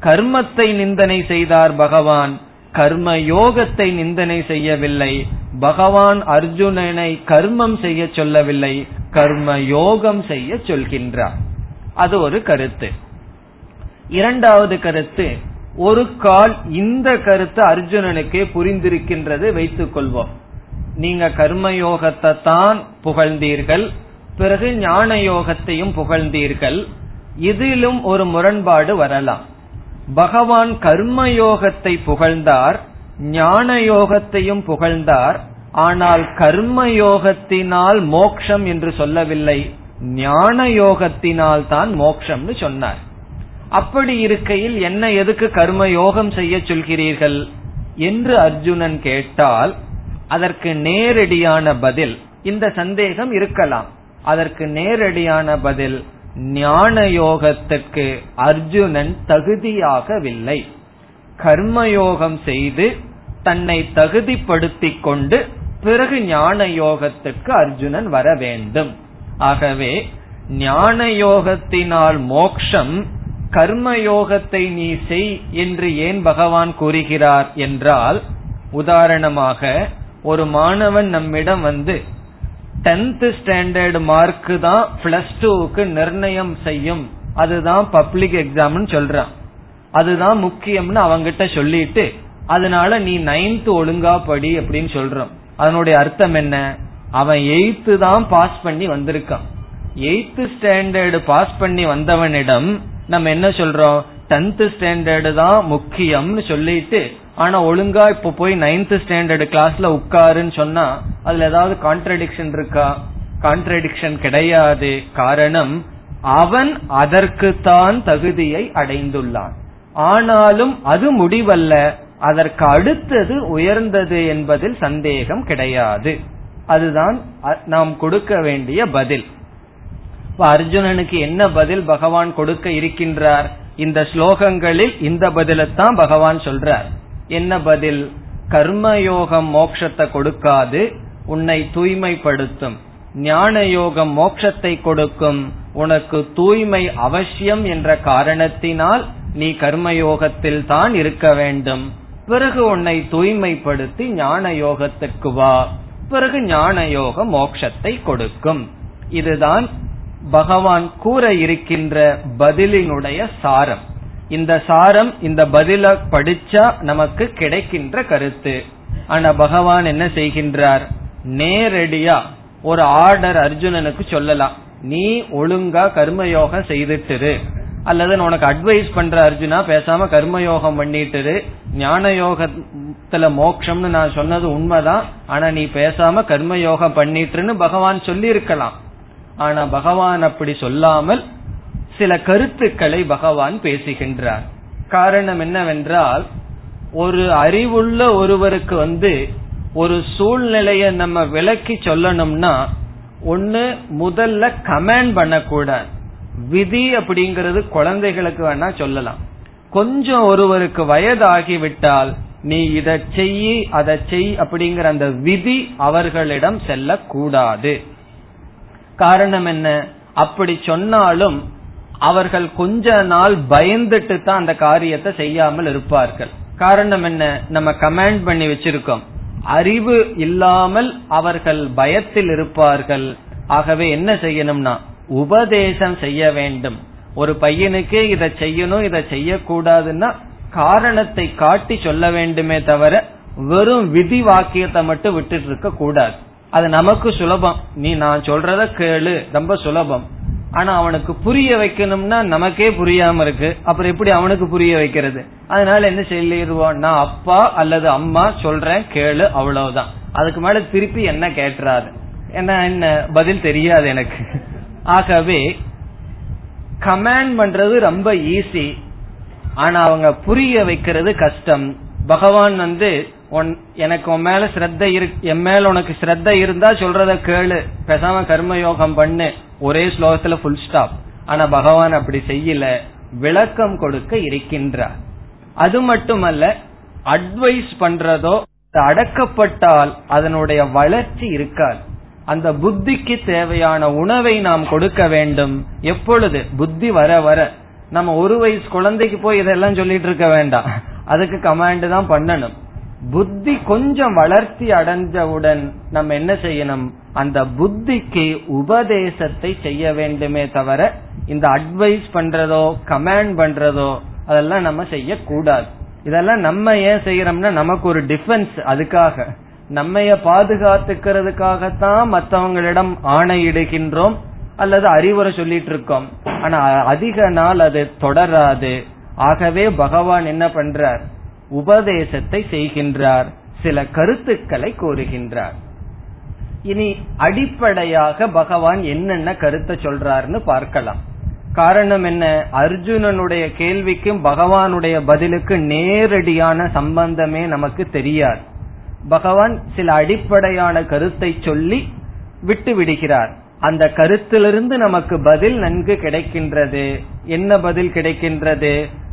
கர்மத்தை நிந்தனை செய்தார் பகவான் கர்ம யோகத்தை நிந்தனை செய்யவில்லை பகவான் அர்ஜுனனை கர்மம் செய்ய சொல்லவில்லை கர்ம யோகம் செய்ய சொல்கின்றார். அது ஒரு கருத்து. இரண்டாவது கருத்து ஒரு கால் இந்த கருத்து அர்ஜுனனுக்கே புரிந்திருக்கின்றது வைத்துக் கொள்வோம் நீங்க கர்மயோகத்தை தான் புகழ்ந்தீர்கள் பிறகு ஞான யோகத்தையும் புகழ்ந்தீர்கள் இதிலும் ஒரு முரண்பாடு வரலாம். பகவான் கர்மயோகத்தை புகழ்ந்தார் ஞான யோகத்தையும் புகழ்ந்தார் ஆனால் கர்ம யோகத்தினால் மோக்ஷம் என்று சொல்லவில்லை ஞான யோகத்தினால் தான் மோக்ஷம்னு சொன்னார். அப்படி இருக்கையில் என்ன எதுக்கு கர்ம யோகம் செய்ய சொல்கிறீர்கள்? என்று அர்ஜுனன் கேட்டால் அதற்கு நேரடியான பதில் இந்த சந்தேகம் இருக்கலாம். அதற்கு நேரடியான பதில் ஞான யோகத்துக்கு அர்ஜுனன் தகுதியாகவில்லை. கர்மயோகம் செய்து தன்னை தகுதிப்படுத்திக் கொண்டு பிறகு ஞான யோகத்துக்கு அர்ஜுனன் வர வேண்டும். ஆகவே ஞான யோகத்தினால் மோக்ஷம் கர்மயோகத்தை நீ செய் என்று ஏன் பகவான் கூறுகிறார் என்றால் உதாரணமாக ஒரு மாணவன் நம்மிடம் வந்து டென்த் ஸ்டாண்டர்ட் மார்க் தான் பிளஸ் டூக்கு நிர்ணயம் செய்யும். அதுதான் பப்ளிக் எக்ஸாம்னு சொல்றான். அதுதான் முக்கியம்னு அவங்கிட்ட சொல்லிட்டு அதனால நீ நைன்த் ஒழுங்கா படி அப்படின்னு சொல்றோம். அதனுடைய அர்த்தம் என்ன? அவன் எயித்து தான் பாஸ் பண்ணி வந்திருக்கான். எயித்து ஸ்டாண்டர்டு பாஸ் பண்ணி வந்தவனிடம் நம்ம என்ன சொல்றோம்? டென்த் ஸ்டாண்டர்டு தான் முக்கியம்னு சொல்லிட்டு ஆனா ஒழுங்கா இப்ப போய் நைன்த் ஸ்டாண்டர்டு கிளாஸ்ல உட்காருன்னு சொன்னா அதுல ஏதாவது கான்ட்ரடிக்ஷன் இருக்கா? கான்ட்ரடிக்ஷன் கிடையாது. காரணம் அவன் அதற்கு தான் தகுதியை அடைந்துள்ளான். ஆனாலும் அது முடிவல்ல. அதற்கு அடுத்தது உயர்ந்தது என்பதில் சந்தேகம் கிடையாது. அதுதான் நாம் கொடுக்க வேண்டிய பதில். அர்ஜுனனுக்கு என்ன பதில் பகவான் கொடுக்க இருக்கின்றார்? இந்த ஸ்லோகங்களில் இந்த பதிலத்தான் பகவான் சொல்றார். என்ன பதில்? கர்மயோகம் மோட்சத்தை கொடுக்காது உன்னை தூய்மைப்படுத்தும். ஞான யோகம் மோட்சத்தை கொடுக்கும். உனக்கு தூய்மை அவசியம் என்ற காரணத்தினால் நீ கர்மயோகத்தில் தான் இருக்க வேண்டும். பிறகு உன்னை தூய்மைப்படுத்தி ஞான யோகத்துக்கு வா. பிறகு ஞான யோக மோட்சத்தை கொடுக்கும். இதுதான் பகவான் கூற இருக்கின்ற பதிலினுடைய சாரம். இந்த சாரம் இந்த பதில படிச்சா நமக்கு கிடைக்கின்ற கருத்து. ஆனா பகவான் என்ன செய்கின்றார்? நேரடியா ஒரு ஆர்டர் அர்ஜுனனுக்கு சொல்லலாம். நீ ஒழுங்கா கர்மயோகம் செய்துட்டுரு. அல்லது உனக்கு அட்வைஸ் பண்ற அர்ஜுனா பேசாம கர்மயோகம் பண்ணிட்டு ஞான யோகத்துல மோக்ஷம்னு நான் சொன்னது உண்மைதான். ஆனா நீ பேசாம கர்மயோகம் பண்ணிட்டுன்னு பகவான் சொல்லி இருக்கலாம் ஆனா பகவான் அப்படி சொல்லாமல் சில கருத்துக்களை பகவான் பேசுகின்றார். காரணம் என்னவென்றால் ஒரு அறிவுள்ள ஒருவருக்கு வந்து ஒரு சூழ்நிலையை நம்ம விளக்கி சொல்லணும்னா ஒன்னு முதல்ல கமெண்ட் பண்ணக்கூடாது. விதி அப்படிங்கறது குழந்தைகளுக்கு வேணா சொல்லலாம். கொஞ்சம் ஒருவருக்கு வயதாகிவிட்டால் நீ இதை செய் அதை செய் அப்படிங்கிற அந்த விதி அவர்களிடம் செல்லக்கூடாது. காரணம் என்ன? அப்படி சொன்னாலும் அவர்கள் கொஞ்ச நாள் பயந்துட்டு தான் அந்த காரியத்தை செய்யாமல் இருப்பார்கள். காரணம் என்ன? நம்ம கமாண்ட் பண்ணி வச்சிருக்கோம். அறிவு இல்லாமல் அவர்கள் பயத்தில் இருப்பார்கள். ஆகவே என்ன செய்யணும்னா உபதேசம் செய்ய வேண்டும். ஒரு பையனுக்கே இதை செய்யணும் இதை செய்யக்கூடாதுன்னா காரணத்தை காட்டி சொல்ல வேண்டுமே தவிர வெறும் விதி வாக்கியத்தை மட்டும் விட்டுட்டு இருக்க கூடாது. அது நமக்கு சுலபம். நீ நான் சொல்றத கேளு. ரொம்ப சுலபம். ஆனா அவனுக்கு புரிய வைக்கணும்னா நமக்கே புரியாம இருக்கு. அப்புறம் எப்படி அவனுக்கு புரிய வைக்கிறது? அதனால என்ன சொல்லிடுவோம் நான் அப்பா அல்லது அம்மா சொல்றேன் கேளு அவ்வளவுதான். அதுக்கு மேல திருப்பி என்ன கேட்டுறாரு என்ன என்ன? பதில் தெரியாது எனக்கு. ஆகவே கமாண்ட் பண்றது ரொம்ப ஈஸி ஆனா அவங்க புரிய வைக்கிறது கஷ்டம். பகவான் வந்து எனக்கு உன் மேல ஸ்ரத்த என் மேல உனக்கு ஸ்ரத்த இருந்தா சொல்றத கேளு. பேசாம கர்மயோகம் பண்ணு. ஒரே ஸ்லோகத்துல ஃபுல் ஸ்டாப் ஆனா பகவான் அப்படி செய்யல. விளக்கம் கொடுக்க இருக்கின்றார். அது மட்டுமல்ல அட்வைஸ் பண்றதோ அடக்கப்பட்டால் அதனுடைய வளர்ச்சி இருக்காது. அந்த புத்திக்கு தேவையான உணவை நாம் கொடுக்க வேண்டும். எப்பொழுது? புத்தி வர வர. நம்ம ஒரு வயசு குழந்தைக்கு போய் இதெல்லாம் சொல்லிட்டு இருக்க வேண்டாம். அதுக்கு கமாண்ட் தான் பண்ணணும். புத்தி கொஞ்சம் வளர்ச்சி அடைஞ்சவுடன் நம்ம என்ன செய்யணும்? அந்த புத்திக்கு உபதேசத்தை செய்ய வேண்டுமே தவிர இந்த அட்வைஸ் பண்றதோ கமாண்ட் பண்றதோ அதெல்லாம் நம்ம செய்யக்கூடாது. இதெல்லாம் நம்ம ஏன் செய்யறோம்னா நமக்கு ஒரு டிஃபென்ஸ் அதுக்காக. நம்மைய பாதுகாத்துக்கிறதுக்காகத்தான் மற்றவங்களிடம் ஆணையிடுகின்றோம் அல்லது அறிவுரை சொல்லிட்டு இருக்கோம் ஆனா அதிக நாள் அது தொடராது. ஆகவே பகவான் என்ன பண்றார்? உபதேசத்தை செய்கின்றார். சில கருத்துக்களை கூறுகின்றார். இனி அடிப்படையாக பகவான் என்னென்ன கருத்தை சொல்றாருன்னு பார்க்கலாம். காரணம் என்ன? அர்ஜுனனுடைய கேள்விக்கும் பகவானுடைய பதிலுக்கு நேரடியான சம்பந்தமே நமக்கு தெரியாது. பகவான் சில அடிப்படையான கருத்தை சொல்லி விட்டு விடுகிறார். அந்த கருத்திலிருந்து நமக்கு பதில் நன்கு கிடைக்கின்றது. என்ன பதில் கிடைக்கின்றது?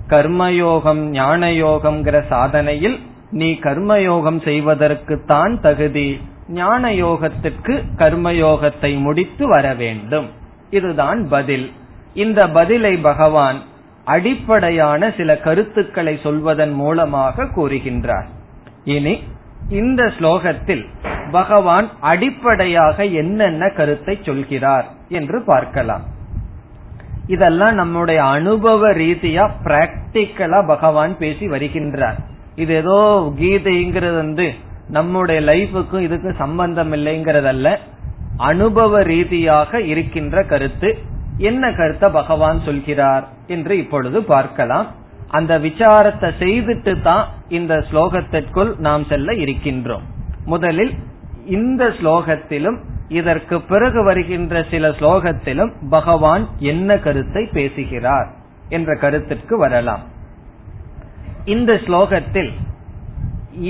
கர்மயோகம் ஞான யோகம்ங்கிற சாதனையில் நீ கர்மயோகம் செய்வதற்கு தான் தகுதி. ஞான யோகத்திற்கு கர்மயோகத்தை முடித்து வர வேண்டும். இதுதான் பதில். இந்த பதிலை பகவான் அடிப்படையான சில கருத்துக்களை சொல்வதன் மூலமாக கூறுகின்றார். இனி இந்த ஸ்லோகத்தில் பகவான் அடிப்படையாக என்னென்ன கருத்தை சொல்கிறார் என்று பார்க்கலாம். இதெல்லாம் நம்முடைய அனுபவ ரீதியா பிராக்டிக்கலா பகவான் பேசி வருகின்றார். இது ஏதோ கீதைங்கிறது வந்து நம்முடைய லைஃபுக்கும் இதுக்கும் சம்பந்தம் இல்லைங்கிறதல்ல. அனுபவ ரீதியாக இருக்கின்ற கருத்து என்ன கருத்தை பகவான் சொல்கிறார் என்று இப்பொழுது பார்க்கலாம். அந்த விசாரத்தை செய்துட்டு தான் இந்த ஸ்லோகத்திற்குள் நாம் செல்ல இருக்கின்றோம். முதலில் இந்த ஸ்லோகத்திலும் இதற்கு பிறகு வருகின்ற சில ஸ்லோகத்திலும் பகவான் என்ன கருத்தை பேசுகிறார் என்ற கருத்திற்கு வரலாம். இந்த ஸ்லோகத்தில்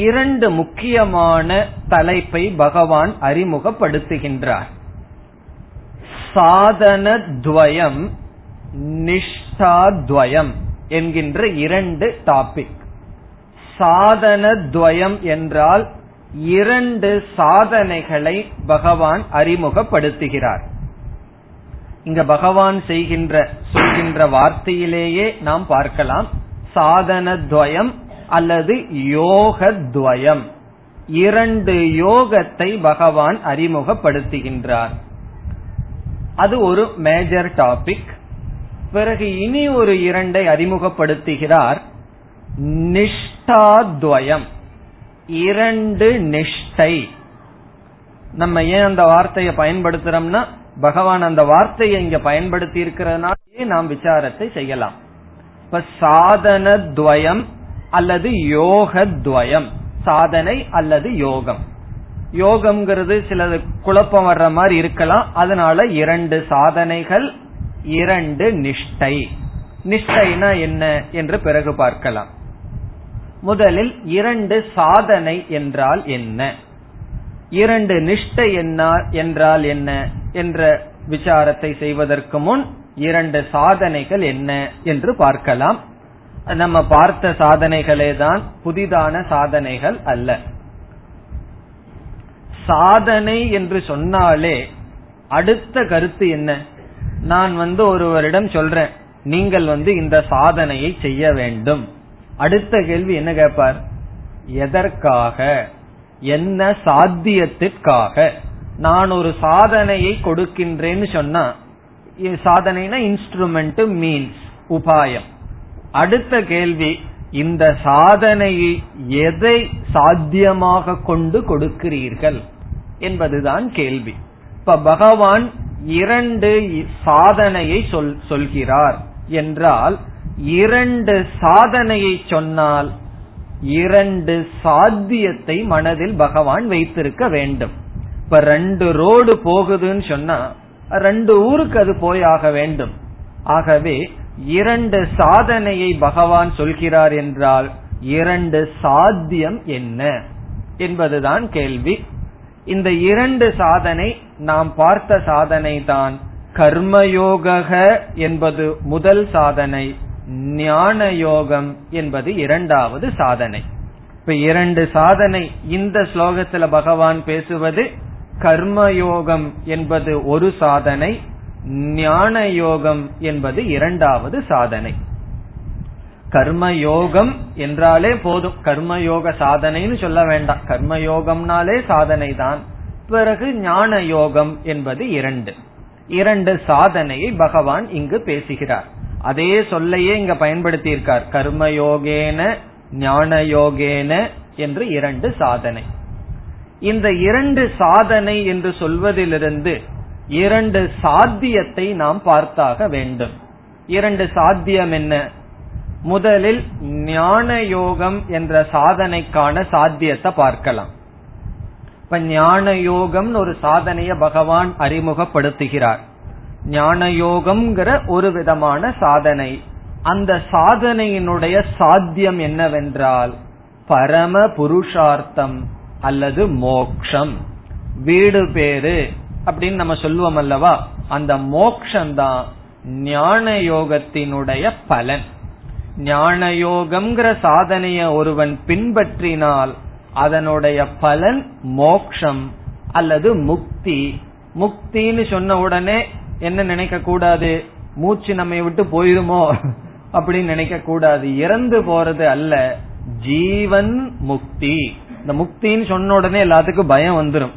இரண்டு முக்கியமான தலைப்பை பகவான் அறிமுகப்படுத்துகின்றார். சாதனத்வயம் நிஷ்டாத்வயம் என்கின்ற இரண்டு டாபிக் சாதனத்வயம் என்றால் இரண்டு சாதனைகளை பகவான் அறிமுகப்படுத்துகிறார். இங்க பகவான் செய்கின்ற சொல்கின்ற வார்த்தையிலேயே நாம் பார்க்கலாம் சாதனத்வயம் அல்லது யோகத்வயம். இரண்டு யோகத்தை பகவான் அறிமுகப்படுத்துகின்றார். அது ஒரு மேஜர் டாபிக் பிறகு இனி ஒரு இரண்டை அறிமுகப்படுத்துகிறார் நிஷ்டாத்வயம். இரண்டு நிஷ்டை. நம்ம ஏன் அந்த வார்த்தையை பயன்படுத்துறோம்னா பகவான் அந்த வார்த்தையை இங்க பயன்படுத்தி இருக்கிறதுனாலே நாம் விசாரத்தை செய்யலாம்? இப்ப சாதன துவயம் அல்லது யோக துவயம் சாதனை அல்லது யோகம். யோகம்ங்கிறது சிலது குழப்பம் வர்ற மாதிரி இருக்கலாம். அதனால இரண்டு சாதனைகள் இரண்டு நிஷ்டை. நிஷ்டைனா என்ன என்று பிறகு பார்க்கலாம். முதலில் இரண்டு சாதனை என்றால் என்ன? இரண்டு நிஷ்டை என்றால் என்ன என்ற விசாரத்தை செய்வதற்கு முன் இரண்டு சாதனைகள் என்ன என்று பார்க்கலாம். நம்ம பார்த்த சாதனைகளே தான் புதிதான சாதனைகள் அல்ல. சாதனை என்று சொன்னாலே அடுத்த கருத்து என்ன? நான் வந்து ஒருவரிடம் சொல்றேன் நீங்கள் வந்து இந்த சாதனையை செய்ய வேண்டும். அடுத்த கேள்வி என்ன கேட்பார்? எதற்காக? என்ன சாத்தியத்திற்காக? நான் ஒரு சாதனையை கொடுக்கின்றேன்னு சொன்னா சாதனைனா இன்ஸ்ட்ருமெண்ட் மீன்ஸ் உபாயம். அடுத்த கேள்வி இந்த சாதனையை எதை சாத்தியமாக கொண்டு கொடுக்கிறீர்கள் என்பதுதான் கேள்வி. இப்ப பகவான் இரண்டு சாதனையை சொல் சொல்கிறார் என்றால் இரண்டு சாதனையை சொன்னால் இரண்டு சாத்தியத்தை மனதில் பகவான் வைத்திருக்க வேண்டும். இப்ப ரெண்டு ரோடு போகுதுன்னு சொன்னா ரெண்டு ஊருக்கு அது போய் ஆக வேண்டும். ஆகவே இரண்டு சாதனையை பகவான் சொல்கிறார் என்றால் இரண்டு சாத்தியம் என்ன என்பதுதான் கேள்வி. இந்த இரண்டு சாதனை நாம் பார்த்த சாதனை தான் கர்மயோக என்பது முதல் சாதனை. ஞான யோகம் என்பது இரண்டாவது சாதனை. இப்ப இரண்டு சாதனை இந்த ஸ்லோகத்துல பகவான் பேசுவது கர்மயோகம் என்பது ஒரு சாதனை ஞான யோகம் என்பது இரண்டாவது சாதனை. கர்மயோகம் என்றாலே போதும். கர்மயோக சாதனைன்னு சொல்ல வேண்டாம். கர்மயோகம்னாலே சாதனை தான் பிறகு ஞான யோகம் என்பது இரண்டு. இரண்டு சாதனையை பகவான் இங்கு பேசுகிறார். அதே சொல்லையே இங்க பயன்படுத்தி இருக்கார் கர்மயோகேன ஞான யோகேன என்று இரண்டு சாதனை. இந்த இரண்டு சாதனை என்று சொல்வதிலிருந்து இரண்டு சாத்தியத்தை நாம் பார்த்தாக வேண்டும். இரண்டு சாத்தியம் என்ன? முதலில் ஞான யோகம் என்ற சாதனைக்கான சாத்தியத்தை பார்க்கலாம். இப்ப ஞான யோகம் ஒரு சாதனைய பகவான் அறிமுகப்படுத்துகிறார். ஞான யோகம்ங்கிற ஒரு விதமான சாதனை. அந்த சாதனையினுடைய சாத்தியம் என்னவென்றால் பரம புருஷார்த்தம் அல்லது மோக்ஷம். வீடு பேரு அப்படின்னு நம்ம சொல்லுவோம் அல்லவா? அந்த மோக்ஷந்தான் ஞான யோகத்தினுடைய பலன். ஞான யோகம்ங்கிற சாதனைய ஒருவன் பின்பற்றினால் அதனுடைய பலன் மோக்ஷம் அல்லது முக்தி. முக்தின்னு சொன்ன உடனே என்ன நினைக்க கூடாது? மூச்சு நம்மை விட்டு போயிருமோ? [laughs] அப்படின்னு நினைக்க கூடாது. இறந்து போறது அல்ல. ஜீவன் முக்தி. இந்த முக்தின்னு சொன்ன உடனே எல்லாத்துக்கும் பயம் வந்துடும்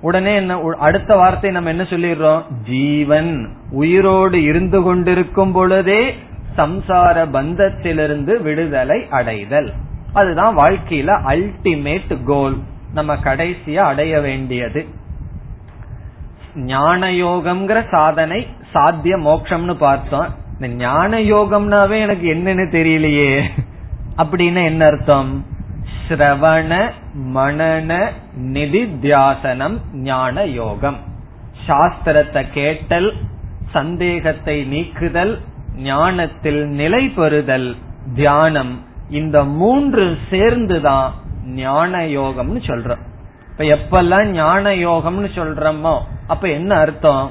உடனே என்ன அடுத்த வார்த்தை நம்ம என்ன சொல்லிடுறோம்? ஜீவன். உயிரோடு இருந்து கொண்டிருக்கும் பொழுதே சம்சார பந்தத்திலிருந்து விடுதலை அடைதல். அதுதான் வாழ்க்கையில அல்டிமேட் கோல் நம்ம கடைசியா அடைய வேண்டியது. ஞான யோகம்ங்கிற சாதனை சாத்திய மோக்ஷம்னு பார்த்தோம். இந்த ஞான யோகம்னாவே எனக்கு என்னன்னு தெரியலையே. அப்படின்னு என்ன அர்த்தம்? ஸ்ரவண மனன நிதித்தியாசனம் ஞான யோகம் சாஸ்திரத்தை கேட்டல் சந்தேகத்தை நீக்குதல் ஞானத்தில் நிலை பெறுதல் தியானம் இந்த மூன்று சேர்ந்துதான் ஞான யோகம்னு சொல்றோம். இப்ப எப்பெல்லாம் ஞான யோகம்னு சொல்றோமோ அப்ப என்ன அர்த்தம்?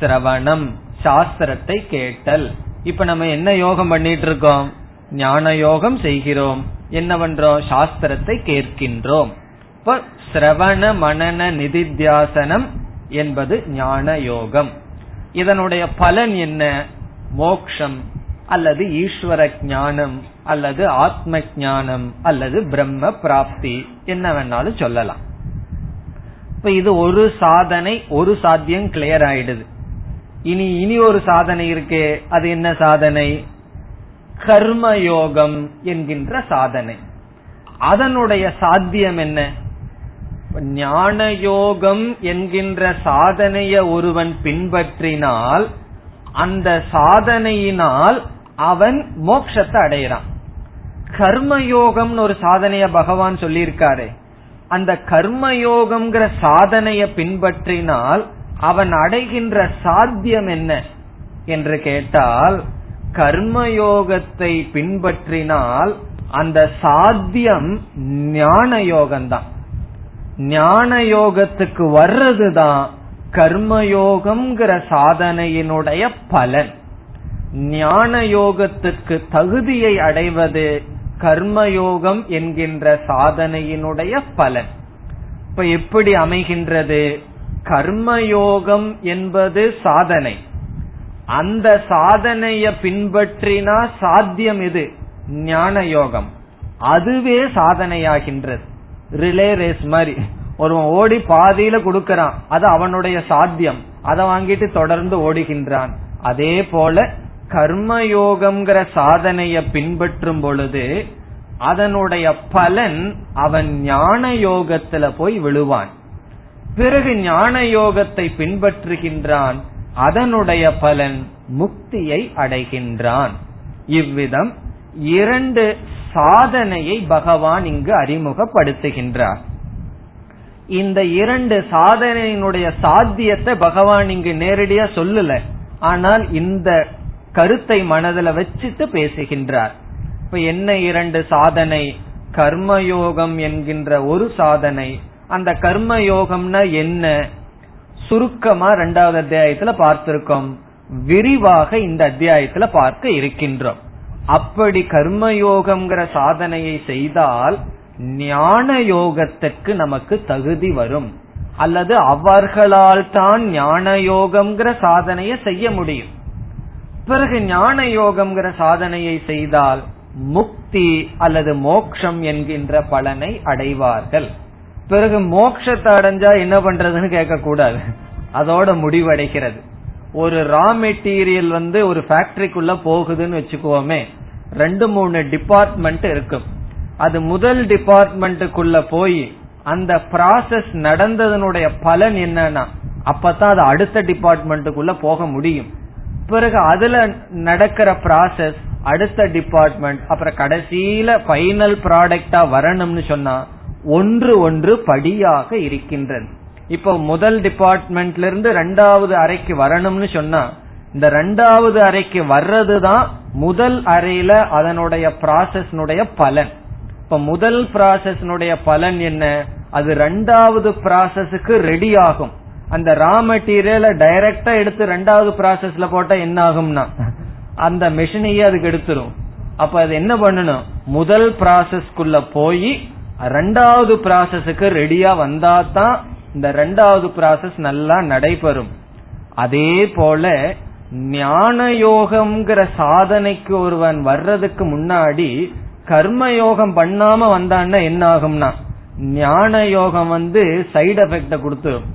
சிரவணம் சாஸ்திரத்தை கேட்டல். இப்ப நம்ம என்ன யோகம் பண்ணிட்டு இருக்கோம் ஞான யோகம் செய்கிறோம். என்ன பண்றோம்? சாஸ்திரத்தை கேட்கின்றோம். இப்ப சிரவண மனன நிதித்தியாசனம் என்பது ஞான யோகம். இதனுடைய பலன் என்ன? மோக்ஷம் அல்லது ஈஸ்வர ஞானம் அல்லது ஆத்ம ஞானம் அல்லது பிரம்ம பிராப்தி. என்ன வேணாலும் சொல்லலாம். இப்ப இது ஒரு சாதனை ஒரு சாத்தியம் கிளியர் ஆயிடுது. இனி இனி ஒரு சாதனை இருக்கே அது என்ன சாதனை? கர்மயோகம் என்கின்ற சாதனை. அதனுடைய சாத்தியம் என்ன? ஞான யோகம் என்கின்ற சாதனைய ஒருவன் பின்பற்றினால் அந்த சாதனையினால் அவன் மோட்சத்தை அடையிறான் கர்மயோகம்னு ஒரு சாதனைய பகவான் சொல்லியிருக்காரு. அந்த கர்மயோகம்ங்கிற சாதனைய பின்பற்றினால் அவன் அடைகின்ற சாத்தியம் என்ன? என்று கேட்டால் கர்மயோகத்தை பின்பற்றினால் அந்த சாத்தியம் ஞான யோகம்தான் ஞான யோகத்துக்கு வர்றதுதான் கர்மயோகம்ங்கிற சாதனையினுடைய பலன். ஞான யோகத்துக்கு தகுதியை அடைவது கர்மயோகம் என்கின்ற சாதனையினுடைய பலன். இப்ப எப்படி அமைகின்றது? கர்மயோகம் என்பது சாதனை. அந்த சாதனைய பின்பற்றினா சாத்தியம் இது ஞான யோகம் அதுவே சாதனையாகின்றது. ரிலே ரேஸ் மாதிரி. ஒருவன் ஓடி பாதியில கொடுக்கறான் அது அவனுடைய சாத்தியம். அதை வாங்கிட்டு தொடர்ந்து ஓடுகின்றான். அதே போல கர்மயோகம்ங்கிற சாதனைய பின்பற்றும் பொழுது அதனுடைய பலன் அவன் ஞான யோகத்துல போய் விழுவான். பிறகு ஞான யோகத்தை பின்பற்றுகின்றான் அதனுடைய பலன் முக்தியை அடைகின்றான். இவ்விதம் இரண்டு சாதனையை பகவான் இங்கு அறிமுகப்படுத்துகின்றார். இந்த இரண்டு சாதனையினுடைய சாத்தியத்தை பகவான் இங்கு நேரடியா சொல்லல. ஆனால் இந்த கருத்தை மனதில் வச்சுட்டு பேசுகின்றார். இப்ப என்ன இரண்டு சாதனை? கர்மயோகம் என்கின்ற ஒரு சாதனை. அந்த கர்மயோகம்னா என்ன? சுருக்கமா ரெண்டாவது அத்தியாயத்துல பார்த்திருக்கோம். விரிவாக இந்த அத்தியாயத்துல பார்க்க இருக்கின்றோம். அப்படி கர்மயோகம்ங்கிற சாதனையை செய்தால் ஞான யோகத்துக்கு நமக்கு தகுதி வரும். அல்லது அவர்களால் தான் ஞான யோகம்ங்கிற சாதனையை செய்ய முடியும். பிறகு ஞான யோகம்ங்கிற சாதனையை செய்தால் முக்தி அல்லது மோக்ஷம் என்கின்ற பலனை அடைவார்கள். பிறகு மோக்ஷத்தை அடைஞ்சா என்ன பண்றதுன்னு கேட்க கூடாது அதோட முடிவடைகிறது. ஒரு ரா மெட்டீரியல் வந்து ஒரு ஃபேக்டரிக்குள்ள போகுதுன்னு வச்சுக்கோமே. ரெண்டு மூணு டிபார்ட்மெண்ட் இருக்கும். அது முதல் டிபார்ட்மெண்ட்டுக்குள்ள போய் அந்த ப்ராசஸ் நடந்ததனுடைய பலன் என்னன்னா அப்பதான் அது அடுத்த டிபார்ட்மெண்ட்டுக்குள்ள போக முடியும். பிறகு அதுல நடக்கிற ப்ராசஸ் அடுத்த டிபார்ட்மெண்ட் அப்புறம் கடைசியில பைனல் ப்ராடக்டா வரணும்னு சொன்னா ஒன்று ஒன்று படியாக இருக்கின்றது இப்போ முதல் டிபார்ட்மெண்ட்ல இருந்து ரெண்டாவது அறைக்கு வரணும்னு சொன்னா இந்த ரெண்டாவது அறைக்கு வர்றதுதான் முதல் அறையில அதனுடைய ப்ராசஸ்னுடைய பலன். இப்ப முதல் ப்ராசஸ்னுடைய பலன் என்ன? அது ரெண்டாவது ப்ராசஸுக்கு ரெடி ஆகும். அந்த ரா மெட்டீரியல டைரக்டா எடுத்து ரெண்டாவது ப்ராசஸ்ல போட்டா என்ன ஆகும்னா அந்த மெஷினையே அதுக்கு எடுத்துரும். அப்ப அது என்ன பண்ணணும்? முதல் ப்ராசஸ்க்குள்ள போய் ரெண்டாவது ப்ராசஸுக்கு ரெடியா வந்தா தான் இந்த ரெண்டாவது ப்ராசஸ் நல்லா நடைபெறும். அதே போல ஞான யோகம்ங்கிற சாதனைக்கு ஒருவன் வர்றதுக்கு முன்னாடி கர்ம யோகம் பண்ணாம வந்தான்னா என்ன ஆகும்னா ஞான யோகம் வந்து சைடு எஃபெக்ட கொடுத்துரும்.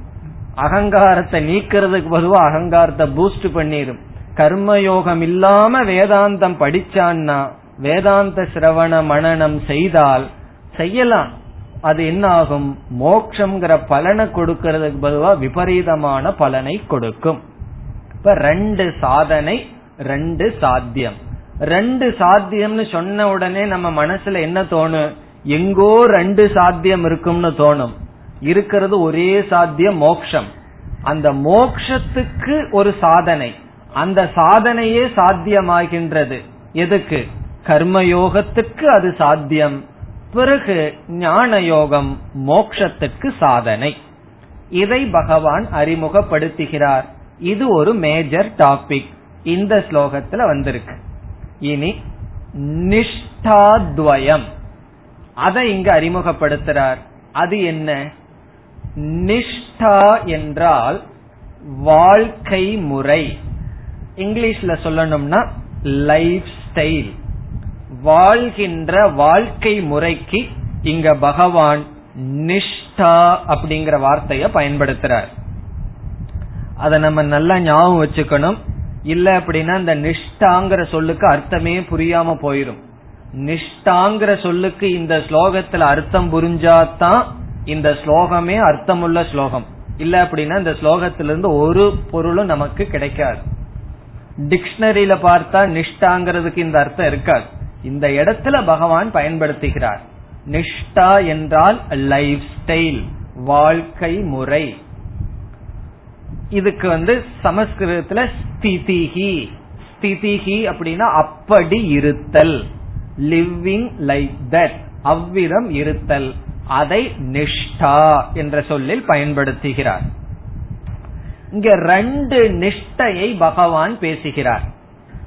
அகங்காரத்தை நீக்கிறதுக்கு பொதுவா அகங்காரத்தை பூஸ்ட் பண்ணிடும் கர்மயோகம் இல்லாம வேதாந்தம் படிச்சான்னா வேதாந்த சிரவண மனநம் செய்தால் செய்யலாம். அது என்ன ஆகும் மோக்ஷங்கிற பலனை கொடுக்கறதுக்கு பொதுவா விபரீதமான பலனை கொடுக்கும். இப்ப ரெண்டு சாதனை ரெண்டு சாத்தியம். ரெண்டு சாத்தியம்னு சொன்ன உடனே நம்ம மனசுல என்ன தோணும்? எங்கோ ரெண்டு சாத்தியம் இருக்கும்னு தோணும். இருக்கிறது ஒரே சாத்தியம் மோக்ஷம். அந்த மோக்ஷத்துக்கு ஒரு சாதனை. அந்த சாதனையே சாத்தியமாகின்றது. எதுக்கு? கர்மயோகத்துக்கு அது சாத்தியம். பிறகு ஞான யோகம் மோக்ஷத்துக்கு சாதனை. இதை பகவான் அறிமுகப்படுத்துகிறார். இது ஒரு மேஜர் டாபிக் இந்த ஸ்லோகத்துல வந்திருக்கு. இனி நிஷ்டாத்வயம். அதை இங்கு அறிமுகப்படுத்துறார். அது என்ன? நிஷ்டா என்றால் வாழ்க்கை முறை. இங்கிலீஷ்ல சொல்லணும்னா லைஃப் ஸ்டைல் வாழ்கின்ற வாழ்க்கை முறைக்கு இங்க பகவான் நிஷ்டா அப்படிங்கிற வார்த்தைய பயன்படுத்துறார். அத நம்ம நல்லா ஞாபகம் வச்சுக்கணும். இல்ல அப்படின்னா இந்த நிஷ்டாங்கிற சொல்லுக்கு அர்த்தமே புரியாம போயிரும். நிஷ்டாங்கிற சொல்லுக்கு இந்த ஸ்லோகத்துல அர்த்தம் புரிஞ்சாதான் இந்த ஸ்லோகமே அர்த்தமுள்ள ஸ்லோகம். இல்ல அப்படின்னா இந்த ஸ்லோகத்திலிருந்து ஒரு பொருளும் நமக்கு கிடைக்காது. டிக்ஷனரியில பார்த்தா நிஷ்டாங்கிறதுக்கு இந்த அர்த்தம் இருக்காது. இந்த இடத்துல பகவான் பயன்படுத்துகிறார். நிஷ்டா என்றால் லைஃப் ஸ்டைல் வாழ்க்கை முறை. இதுக்கு வந்து சமஸ்கிருதத்துல ஸ்திதிகி ஸ்திதிகி அப்படின்னா அப்படி இருத்தல். லிவிங் லைக் தட் அவ்விதம் இருத்தல். அதை நிஷ்டா என்ற சொல்லில் பயன்படுத்துகிறார். இங்க ரெண்டு நிஷ்டையை பகவான் பேசுகிறார்.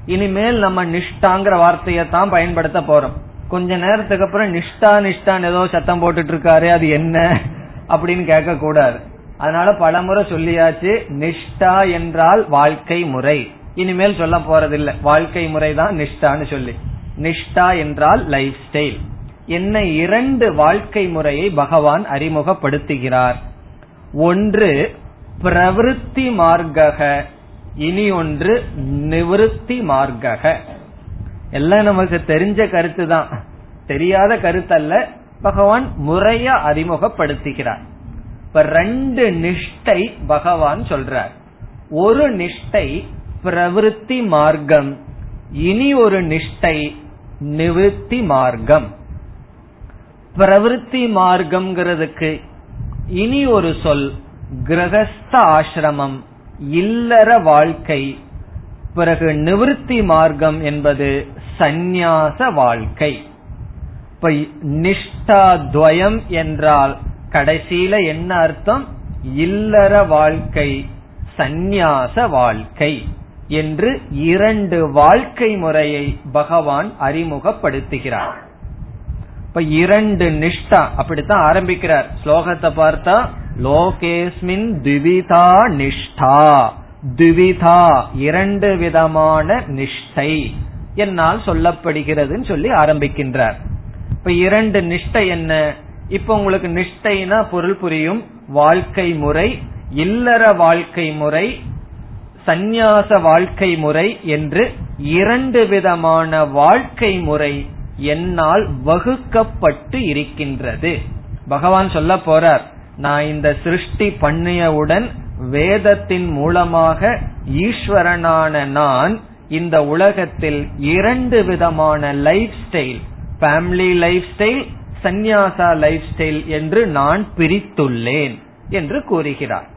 இனிமேல் நம்ம நிஷ்டாங்கிற வார்த்தையை தான் பயன்படுத்த போறோம். கொஞ்ச நேரத்துக்கு அப்புறம் நிஷ்டா நிஷ்டான் ஏதோ சத்தம் போட்டுட்டு இருக்காரு அது என்ன அப்படின்னு கேட்க கூடாது அதனால பலமுறை சொல்லியாச்சு நிஷ்டா என்றால் வாழ்க்கை முறை. இனிமேல் சொல்ல போறதில்லை. வாழ்க்கை முறை தான் நிஷ்டான்னு சொல்லி. நிஷ்டா என்றால் லைஃப் ஸ்டைல் என்ன இரண்டு வாழ்க்கை முறையை பகவான் அறிமுகப்படுத்துகிறார். ஒன்று பிரவருத்தி மார்க்கக. இனி ஒன்று நிவிருத்தி மார்க்கக. எல்லாம் நமக்கு தெரிஞ்ச கருத்து தான் தெரியாத கருத்தல்ல. பகவான் முறைய அறிமுகப்படுத்துகிறார். இப்ப ரெண்டு நிஷ்டை பகவான் சொல்றார். ஒரு நிஷ்டை பிரவிருத்தி மார்க்கம். இனி ஒரு நிஷ்டை நிவிருத்தி மார்க்கம். பிரவருத்தி மார்க்கம்ங்கிறதுக்கு இனி ஒரு சொல் கிரகஸ்த ஆசிரமம் இல்லற வாழ்க்கை பிறகு நிவிருத்தி மார்க்கம் என்பது சந்நியாச வாழ்க்கை. இப்ப நிஷ்டா துவயம் என்றால் கடைசியில என்ன அர்த்தம்? இல்லற வாழ்க்கை சந்நியாச வாழ்க்கை என்று இரண்டு வாழ்க்கை முறையை பகவான் அறிமுகப்படுத்துகிறார். இப்ப இரண்டு நிஷ்டா அப்படித்தான் ஆரம்பிக்கிறார். ஸ்லோகத்தை பார்த்தா லோகேஸ்மின் திவிதா நிஷ்டா. திவிதா இரண்டு விதமான நிஷ்டை. என்னால் சொல்லப்படுகிறதுன்னு சொல்லி ஆரம்பிக்கின்றார். இப்ப இரண்டு நிஷ்டை என்ன? இப்ப உங்களுக்கு நிஷ்டைனா பொருள் புரியும். வாழ்க்கை முறை இல்லற வாழ்க்கை முறை சந்நியாச வாழ்க்கை முறை என்று இரண்டு விதமான வாழ்க்கை முறை என்னால் வகுக்கப்பட்டு இருக்கின்றது. பகவான் சொல்ல போறார் நான் இந்த சிருஷ்டி பண்ணியவுடன் வேதத்தின் மூலமாக ஈஸ்வரனான நான் இந்த உலகத்தில் இரண்டு விதமான life style family life style சந்நியாசா life style என்று நான் பிரித்துள்ளேன் என்று கூறுகிறார்.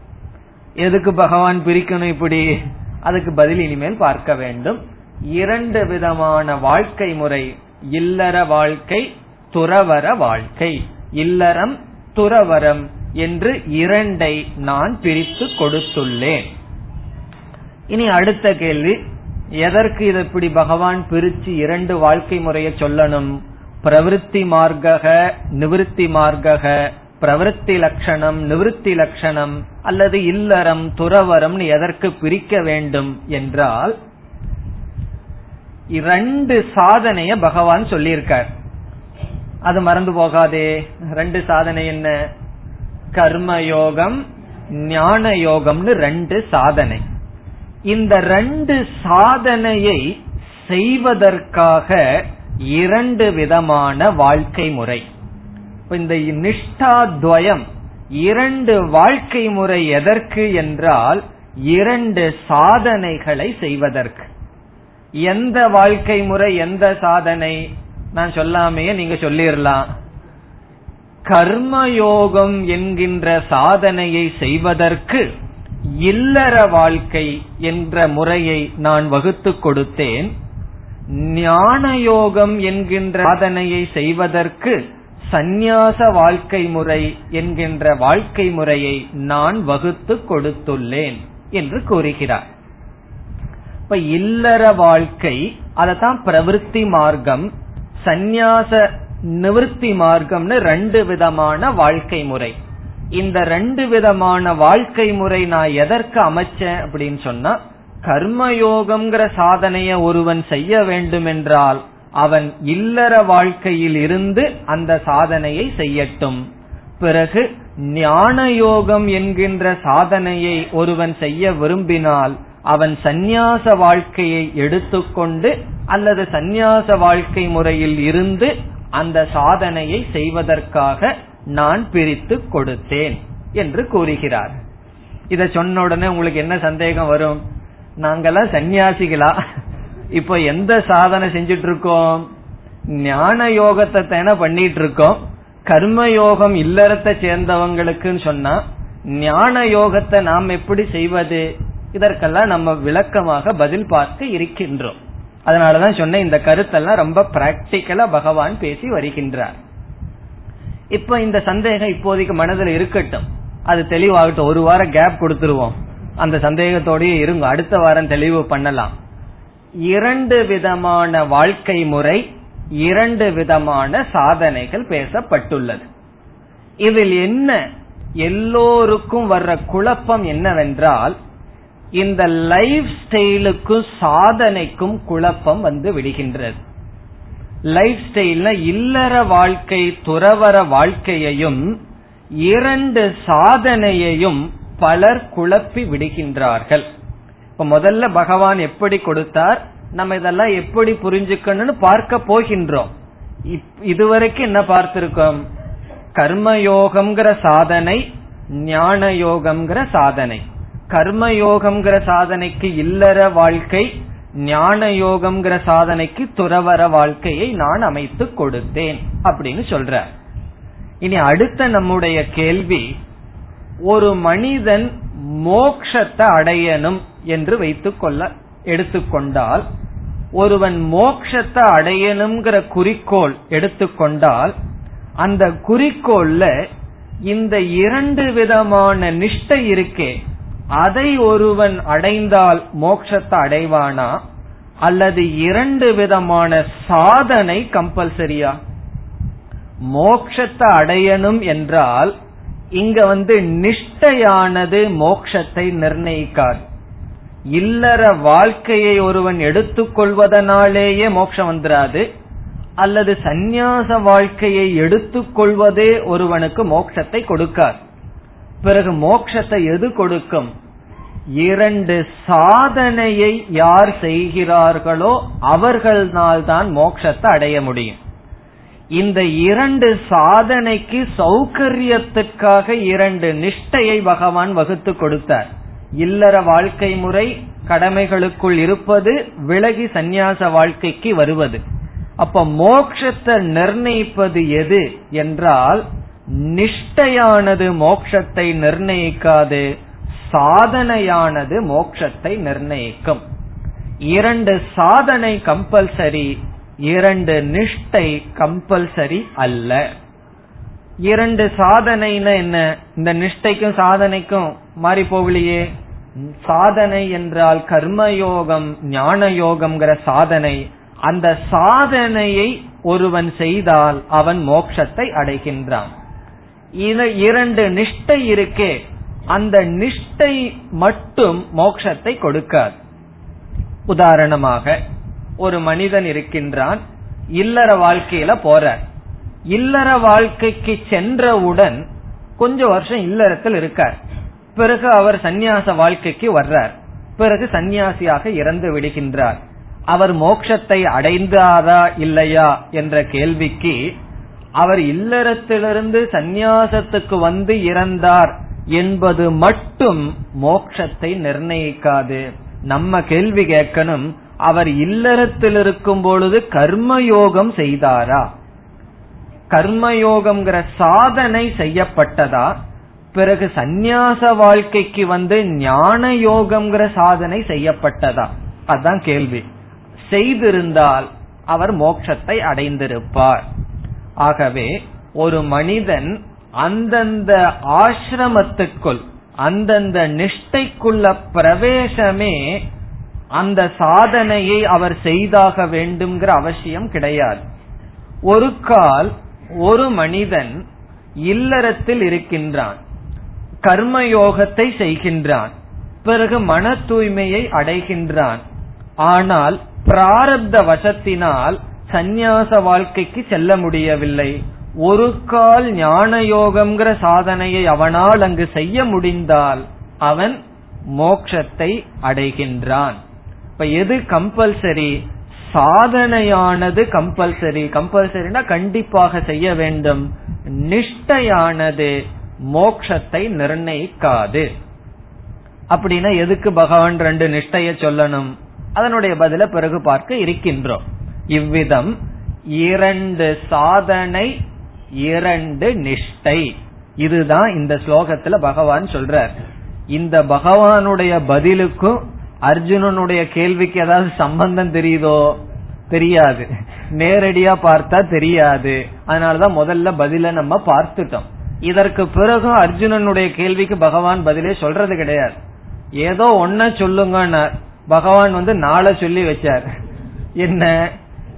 எதுக்கு பகவான் பிரிக்கணும் இப்படி? அதுக்கு பதில் இனிமேல் பார்க்க வேண்டும். இரண்டு விதமான வாழ்க்கை முறை இல்லற வாழ்க்கை துறவர வாழ்க்கை. இல்லறம் துறவரம் என்று இரண்டை நான் பிரித்து கொடுத்துள்ளேன். இனி அடுத்த கேள்வி எதற்கு இது இப்படி பகவான் பிரிச்சு இரண்டு வாழ்க்கை முறையை சொல்லணும்? பிரவருத்தி மார்க்கக நிவிருத்தி மார்க்கக பிரவருத்தி லட்சணம் நிவிருத்தி லட்சணம் அல்லது இல்லறம் துறவரம் எதற்கு பிரிக்க வேண்டும் என்றால் இரண்டு சாதனைய பகவான் சொல்லியிருக்கார். அது மறந்து போகாதே. ரெண்டு சாதனை என்ன? கர்மயோகம் ஞான யோகம்னு ரெண்டு சாதனை. இந்த ரெண்டு சாதனையை செய்வதற்காக இரண்டு விதமான வாழ்க்கை முறை. இந்த நிஷ்டா துவயம் இரண்டு வாழ்க்கை முறை எதற்கு என்றால் இரண்டு சாதனைகளை செய்வதற்கு. எந்த வாழ்க்கை முறை எந்த சாதனை? நான் சொல்லாமையே நீங்க சொல்லிடலாம் கர்மயோகம் என்கின்ற சாதனையை செய்வதற்கு இல்லற வாழ்க்கை என்ற முறையை நான் வகுத்து கொடுத்தேன். ஞான யோகம் என்கின்ற சாதனையை செய்வதற்கு சந்நியாச வாழ்க்கை முறை என்கின்ற வாழ்க்கை முறையை நான் வகுத்து கொடுத்துள்ளேன் என்று கூறுகிறார். இப்ப இல்லற வாழ்க்கை அதத்தான் பிரவிற்த்தி மார்க்கம் சந்நியாச நிவர்த்தி மார்க்கம்னு ரெண்டு விதமான வாழ்க்கை முறை. இந்த ரெண்டு விதமான வாழ்க்கை முறை நான் எதற்கு அமைச்சேன் அப்படின்னு சொன்னா கர்மயோகம்ங்கிற சாதனைய ஒருவன் செய்ய வேண்டும் என்றால் அவன் இல்லற வாழ்க்கையில் இருந்து அந்த சாதனையை செய்யட்டும். பிறகு ஞான யோகம் என்கின்ற சாதனையை ஒருவன் செய்ய விரும்பினால் அவன் சந்நியாச வாழ்க்கையை எடுத்துக்கொண்டு அல்லது சந்நியாச வாழ்க்கை முறையில் இருந்து அந்த சாதனையை செய்வதற்காக நான் பிரித்து கொடுத்தேன் என்று கூறுகிறார். இத சொன்ன உடனே உங்களுக்கு என்ன சந்தேகம் வரும்? நாங்கெல்லாம் சன்னியாசிகளா இப்ப எந்த சாதனை செஞ்சிட்டு இருக்கோம் ஞான யோகத்தை தானே பண்ணிட்டு இருக்கோம் கர்ம யோகம் இல்லறத்தை சேர்ந்தவங்களுக்குன்னு சொன்னா ஞான யோகத்தை நாம் எப்படி செய்வது? இதற்கெல்லாம் நம்ம விளக்கமாக பதில் பார்த்து இருக்கின்றோம். அதனாலதான் சொன்ன இந்த கருத்தெல்லாம் ரொம்ப பிராக்டிக்கலா பகவான் பேசி வருகின்றார். இப்ப இந்த சந்தேகம் இப்போதைக்கு மனதில் இருக்கட்டும். அது தெளிவாகட்டும். ஒரு வாரம் கேப் கொடுத்துருவோம். அந்த சந்தேகத்தோடய இருங்க. அடுத்த வாரம் தெளிவு பண்ணலாம். இரண்டு விதமான வாழ்க்கை முறை இரண்டு விதமான சாதனைகள் பேசப்பட்டுள்ளது. இதில் என்ன? எல்லோருக்கும் வர்ற குழப்பம் என்னவென்றால் இந்த லைஃப் ஸ்டைலுக்கும் சாதனைக்கும் குழப்பம் வந்து விடுகின்றது. லைஃப் ஸ்டைல்ல இல்லற வாழ்க்கை துறவர வாழ்க்கையையும் இரண்டு சாதனையையும் பலர் குழப்பி விடுகின்றார்கள். இப்ப முதல்ல பகவான் எப்படி கொடுத்தார்? நம்ம இதெல்லாம் எப்படி புரிஞ்சுக்கணும்னு பார்க்க போகின்றோம். இதுவரைக்கும் என்ன பார்த்திருக்கோம்? கர்மயோகம்ங்கிற சாதனை ஞான யோகம்ங்கிற சாதனை. கர்மயோகம்ங்கிற சாதனைக்கு இல்லற வாழ்க்கை ஞான யோகம்ங்கிற சாதனைக்கு துறவர வாழ்க்கையை நான் அமைத்து கொடுத்தேன் அப்படின்னு சொல்ற. இனி அடுத்த நம்முடைய கேள்வி ஒரு மனிதன் மோக்ஷத்தை அடையணும் என்று வைத்துக்கொள்ள எடுத்துக்கொண்டால் ஒருவன் மோக்ஷத்தை அடையணுங்கிற குறிக்கோள் எடுத்துக்கொண்டால் அந்த குறிக்கோள்ல இந்த இரண்டு விதமான நிஷ்டை இருக்கே. அதை ஒருவன் அடைந்தால் மோட்சத்தை அடைவானா? அல்லது இரண்டு விதமான சாதனை கம்பல்சரியா? மோக்ஷத்தை அடையணும் என்றால் இங்க வந்து நிஷ்டையானது மோக்ஷத்தை நிர்ணயிக்காது. இல்லற வாழ்க்கையை ஒருவன் எடுத்துக்கொள்வதனாலேயே மோட்சம் வந்துராது. அல்லது சந்நியாச வாழ்க்கையை எடுத்துக்கொள்வதே ஒருவனுக்கு மோட்சத்தை கொடுக்காது. பிறகு மோட்சத்தை எது கொடுக்கும்? இரண்டு சாதனையை யார் செய்கிறார்களோ அவர்களால் தான் மோட்சத்தை அடைய முடியும். இந்த இரண்டு சாதனைக்கு சௌகரியத்துக்காக இரண்டு நிஷ்டையை பகவான் வகுத்து கொடுத்தார். இல்லற வாழ்க்கை முறை கடமைகளுக்குள் இருப்பது விலகி சந்நியாச வாழ்க்கைக்கு வருவது. அப்ப மோக்ஷத்தை நிர்ணயிப்பது எது என்றால் நிஷ்டையானது மோக்ஷத்தை நிர்ணயிக்காது சாதனையானது மோக்ஷத்தை நிர்ணயிக்கும். இரண்டு சாதனை கம்பல்சரி இரண்டு நிஷ்டை கம்பல்சரி அல்ல. இரண்டு சாதனைனா என்ன? இந்த நிஷ்டைக்கும் சாதனைக்கும் மாறி போகலையே. சாதனை என்றால் கர்மயோகம் ஞான யோகம்ங்கிற சாதனை. அந்த சாதனையை ஒருவன் செய்தால் அவன் மோட்சத்தை அடைகின்றான். இரண்டு நிஷ்டை இருக்கே. அந்த நிஷ்டை மட்டும் மோட்சத்தை கொடுக்காது. உதாரணமாக ஒரு மனிதன் இருக்கின்றான் இல்லற வாழ்க்கையில போறார். இல்லற வாழ்க்கைக்கு சென்றவுடன் கொஞ்ச வருஷம் இல்லறத்தில் இருக்கார். பிறகு அவர் சந்நியாச வாழ்க்கைக்கு வர்றார். பிறகு சந்நியாசியாக இறந்து விடுகின்றார். அவர் மோட்சத்தை அடைந்தாரா இல்லையா என்ற கேள்விக்கு அவர் இல்லறத்திலிருந்து சந்நியாசத்துக்கு வந்து இறந்தார் என்பது மட்டும் மோட்சத்தை நிர்ணயிக்காது. நம்ம கேள்வி கேட்கணும் அவர் இல்லறத்தில் இருக்கும் பொழுது கர்மயோகம் செய்தாரா? கர்மயோகம்ங்கிற சாதனை செய்யப்பட்டதா? பிறகு சந்நியாச வாழ்க்கைக்கு வந்து ஞான யோகம்ங்கிற சாதனை செய்யப்பட்டதா? அதுதான் கேள்வி. செய்திருந்தால் அவர் மோட்சத்தை அடைந்திருப்பார். ஆகவே ஒரு மனிதன் அந்தந்த ஆசிரமத்துக்குள் அந்தந்த நிஷ்டைக்குள்ள பிரவேசமே அந்த சாதனையை அவர் செய்தாக வேண்டும்ங்கிற அவசியம் கிடையாது. ஒரு கால் ஒரு மனிதன் இல்லறத்தில் இருக்கின்றான் கர்மயோகத்தை செய்கின்றான் பிறகு மன தூய்மையை அடைகின்றான். ஆனால் பிராரப்த வசத்தினால் சந்நியாச வாழ்க்கைக்கு செல்ல முடியவில்லை. ஒரு கால் ஞான யோகம்ங்கிற சாதனையை அவனால் அங்கு செய்ய முடிந்தால் அவன் மோக்ஷத்தை அடைகின்றான். இப்ப எது கம்பல்சரி? சாதனையானது கம்பல்சரி. கம்பல்சரினா கண்டிப்பாக செய்ய வேண்டும். நிஷ்டையானது மோக்ஷத்தை நிர்ணயிக்காது. அப்படின்னா எதுக்கு பகவான் ரெண்டு நிஷ்டைய சொல்லணும்? அதனுடைய பதில பிறகு பார்க்க இருக்கின்றோம். இவ்விதம் இரண்டு சாதனை இரண்டு நிஷ்டை. இதுதான் இந்த ஸ்லோகத்துல பகவான் சொல்றார். இந்த பகவானுடைய பதிலுக்கும் அர்ஜுனனுடைய கேள்விக்கு ஏதாவது சம்பந்தம் தெரியுதோ? தெரியாது. நேரடியா பார்த்தா தெரியாது. அதனாலதான் முதல்ல பதில நம்ம பார்த்துட்டோம். இதற்கு பிறகும் அர்ஜுனனுடைய கேள்விக்கு பகவான் பதிலே சொல்றது கிடையாது. ஏதோ ஒன்ன சொல்லுங்கன்னார். பகவான் வந்து நாளை சொல்லி வச்சார். என்ன?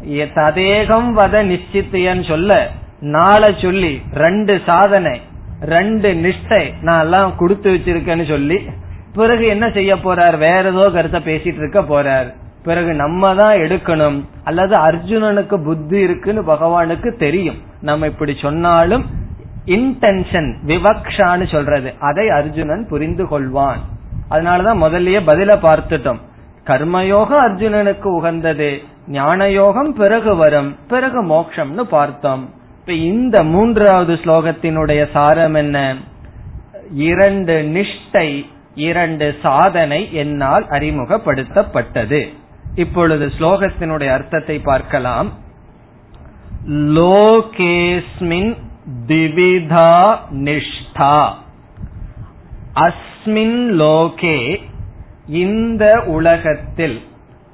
ததேகம் வத நிச்சித்தியன்னு சொல்ல நாளை சொல்லி ரெண்டு சாதனை ரெண்டு நிஷ்டை நான் எல்லாம் கொடுத்து வச்சிருக்கேன்னு சொல்லி பிறகு என்ன செய்ய போறார்? வேற ஏதோ கருத்தை பேசிட்டு இருக்க போறார். பிறகு நம்ம தான் எடுக்கணும். அல்லது அர்ஜுனனுக்கு புத்தி இருக்குன்னு பகவானுக்கு தெரியும். நம்ம இப்படி சொன்னாலும் இன்டென்ஷன் விவக்ஷான்னு சொல்றது. அதை அர்ஜுனன் புரிந்து கொள்வான். அதனாலதான் முதல்லயே பதில பார்த்துட்டோம். கர்மயோகம் அர்ஜுனனுக்கு உகந்தது. ஞான யோகம் பிறகு வரும் பிறகு மோக்ஷம்னு பார்த்தோம். இப்ப இந்த மூன்றாவது ஸ்லோகத்தினுடைய சாரம் என்ன? இரண்டு நிஷ்டை இரண்டு சாதனை என்னால் அறிமுகப்படுத்தப்பட்டது. இப்பொழுது ஸ்லோகத்தினுடைய அர்த்தத்தை பார்க்கலாம். லோகேஸ்மின் திவிதா நிஷ்டா. அஸ்மின் லோகே இந்த உலகத்தில்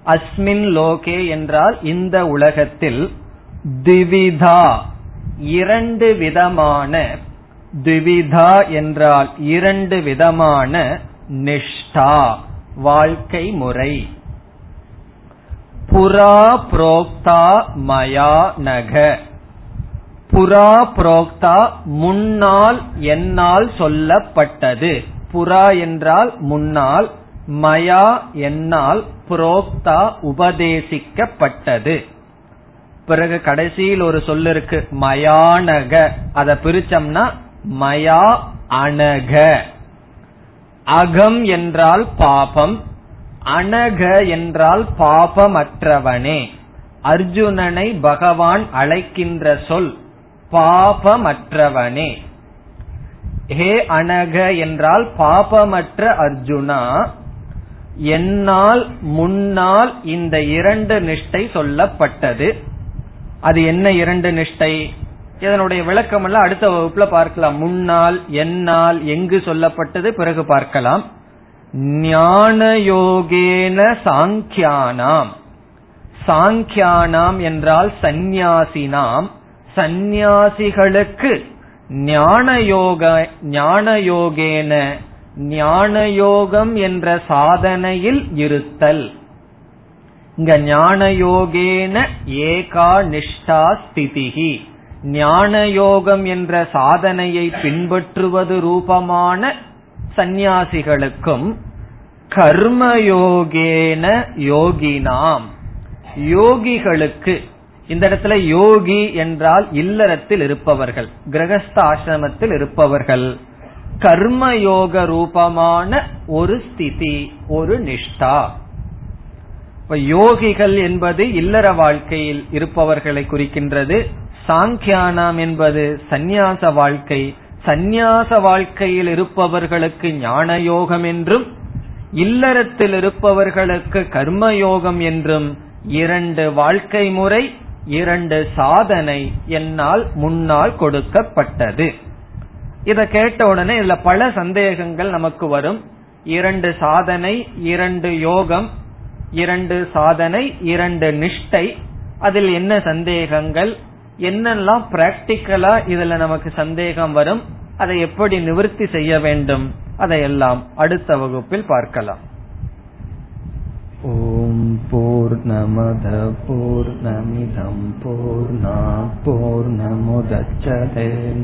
அஸ்மின் லோகே என்றால் இந்த உலகத்தில் திவிதா இரண்டு விதமான திவிதா என்றால் இரண்டு விதமான நிஷ்டா வாழ்க்கை முறை. புரா புரோக்தா மயா நக. புரா புரோக்தா முன்னால் என்னால் சொல்லப்பட்டது. புறா என்றால் முன்னால் மயா என்னால் புரோக்தா உபதேசிக்கப்பட்டது. பிறகு கடைசியில் ஒரு சொல் இருக்கு மயானக. அத பிரிச்சம்னா மயா அனக. அகம் என்றால் பாபம் அனக என்றால் பாபமற்றவனே. அர்ஜுனனை பகவான் அழைக்கின்ற சொல் பாபமற்றவனே. ஹே அனக என்றால் பாபமற்ற அர்ஜுனா என்னால் முன்னால் இந்த இரண்டு நிஷ்டை சொல்லப்பட்டது. அது என்ன இரண்டு நிஷ்டை? இதனுடைய விளக்கம் எல்லாம் அடுத்த வகுப்புல பார்க்கலாம். முன்னால் என்னால் எங்கு சொல்லப்பட்டது பிறகு பார்க்கலாம். ஞான யோகேன சாங்கியானாம். சாங்கியானாம் என்றால் சந்நியாசினாம். சந்நியாசிகளுக்கு ஞான யோக ஞான யோகேன ஞான யோகம் என்ற சாதனையில் இருத்தல். இங்க ஞான யோகேன ஏகா நிஷ்டா ஸ்திதிகி ஞான யோகம் என்ற சாதனையை பின்பற்றுவது ரூபமான சந்நியாசிகளுக்கும் கர்மயோகேன யோகினாம். யோகிகளுக்கு இந்த இடத்துல யோகி என்றால் இல்லறத்தில் இருப்பவர்கள் கிரகஸ்த ஆசிரமத்தில் இருப்பவர்கள். கர்மயோக ரூபமான ஒரு ஸ்திதி ஒரு நிஷ்டா. இப்ப யோகிகள் என்பது இல்லற வாழ்க்கையில் இருப்பவர்களை குறிக்கின்றது. சாங்கியானாம் என்பது சந்நியாச வாழ்க்கை. சந்நியாச வாழ்க்கையில் இருப்பவர்களுக்கு ஞான யோகம் என்றும் இல்லறத்தில் இருப்பவர்களுக்கு கர்மயோகம் என்றும் இரண்டு வாழ்க்கை முறை இரண்டு சாதனை என்னால் முன்னால் கொடுக்கப்பட்டது. இத கேட்ட உடனே இதுல பல சந்தேகங்கள் நமக்கு வரும். இரண்டு சாதனை இரண்டு யோகம் இரண்டு சாதனை இரண்டு நிஷ்டை. அதில் என்ன சந்தேகங்கள்? என்னெல்லாம் பிராக்டிக்கலா இதுல நமக்கு சந்தேகம் வரும்? அதை எப்படி நிவர்த்தி செய்ய வேண்டும்? அதையெல்லாம் அடுத்த வகுப்பில் பார்க்கலாம். ஓம் போர் நமத போர் நமிதம் போர் போர் நமுதச்சதேன்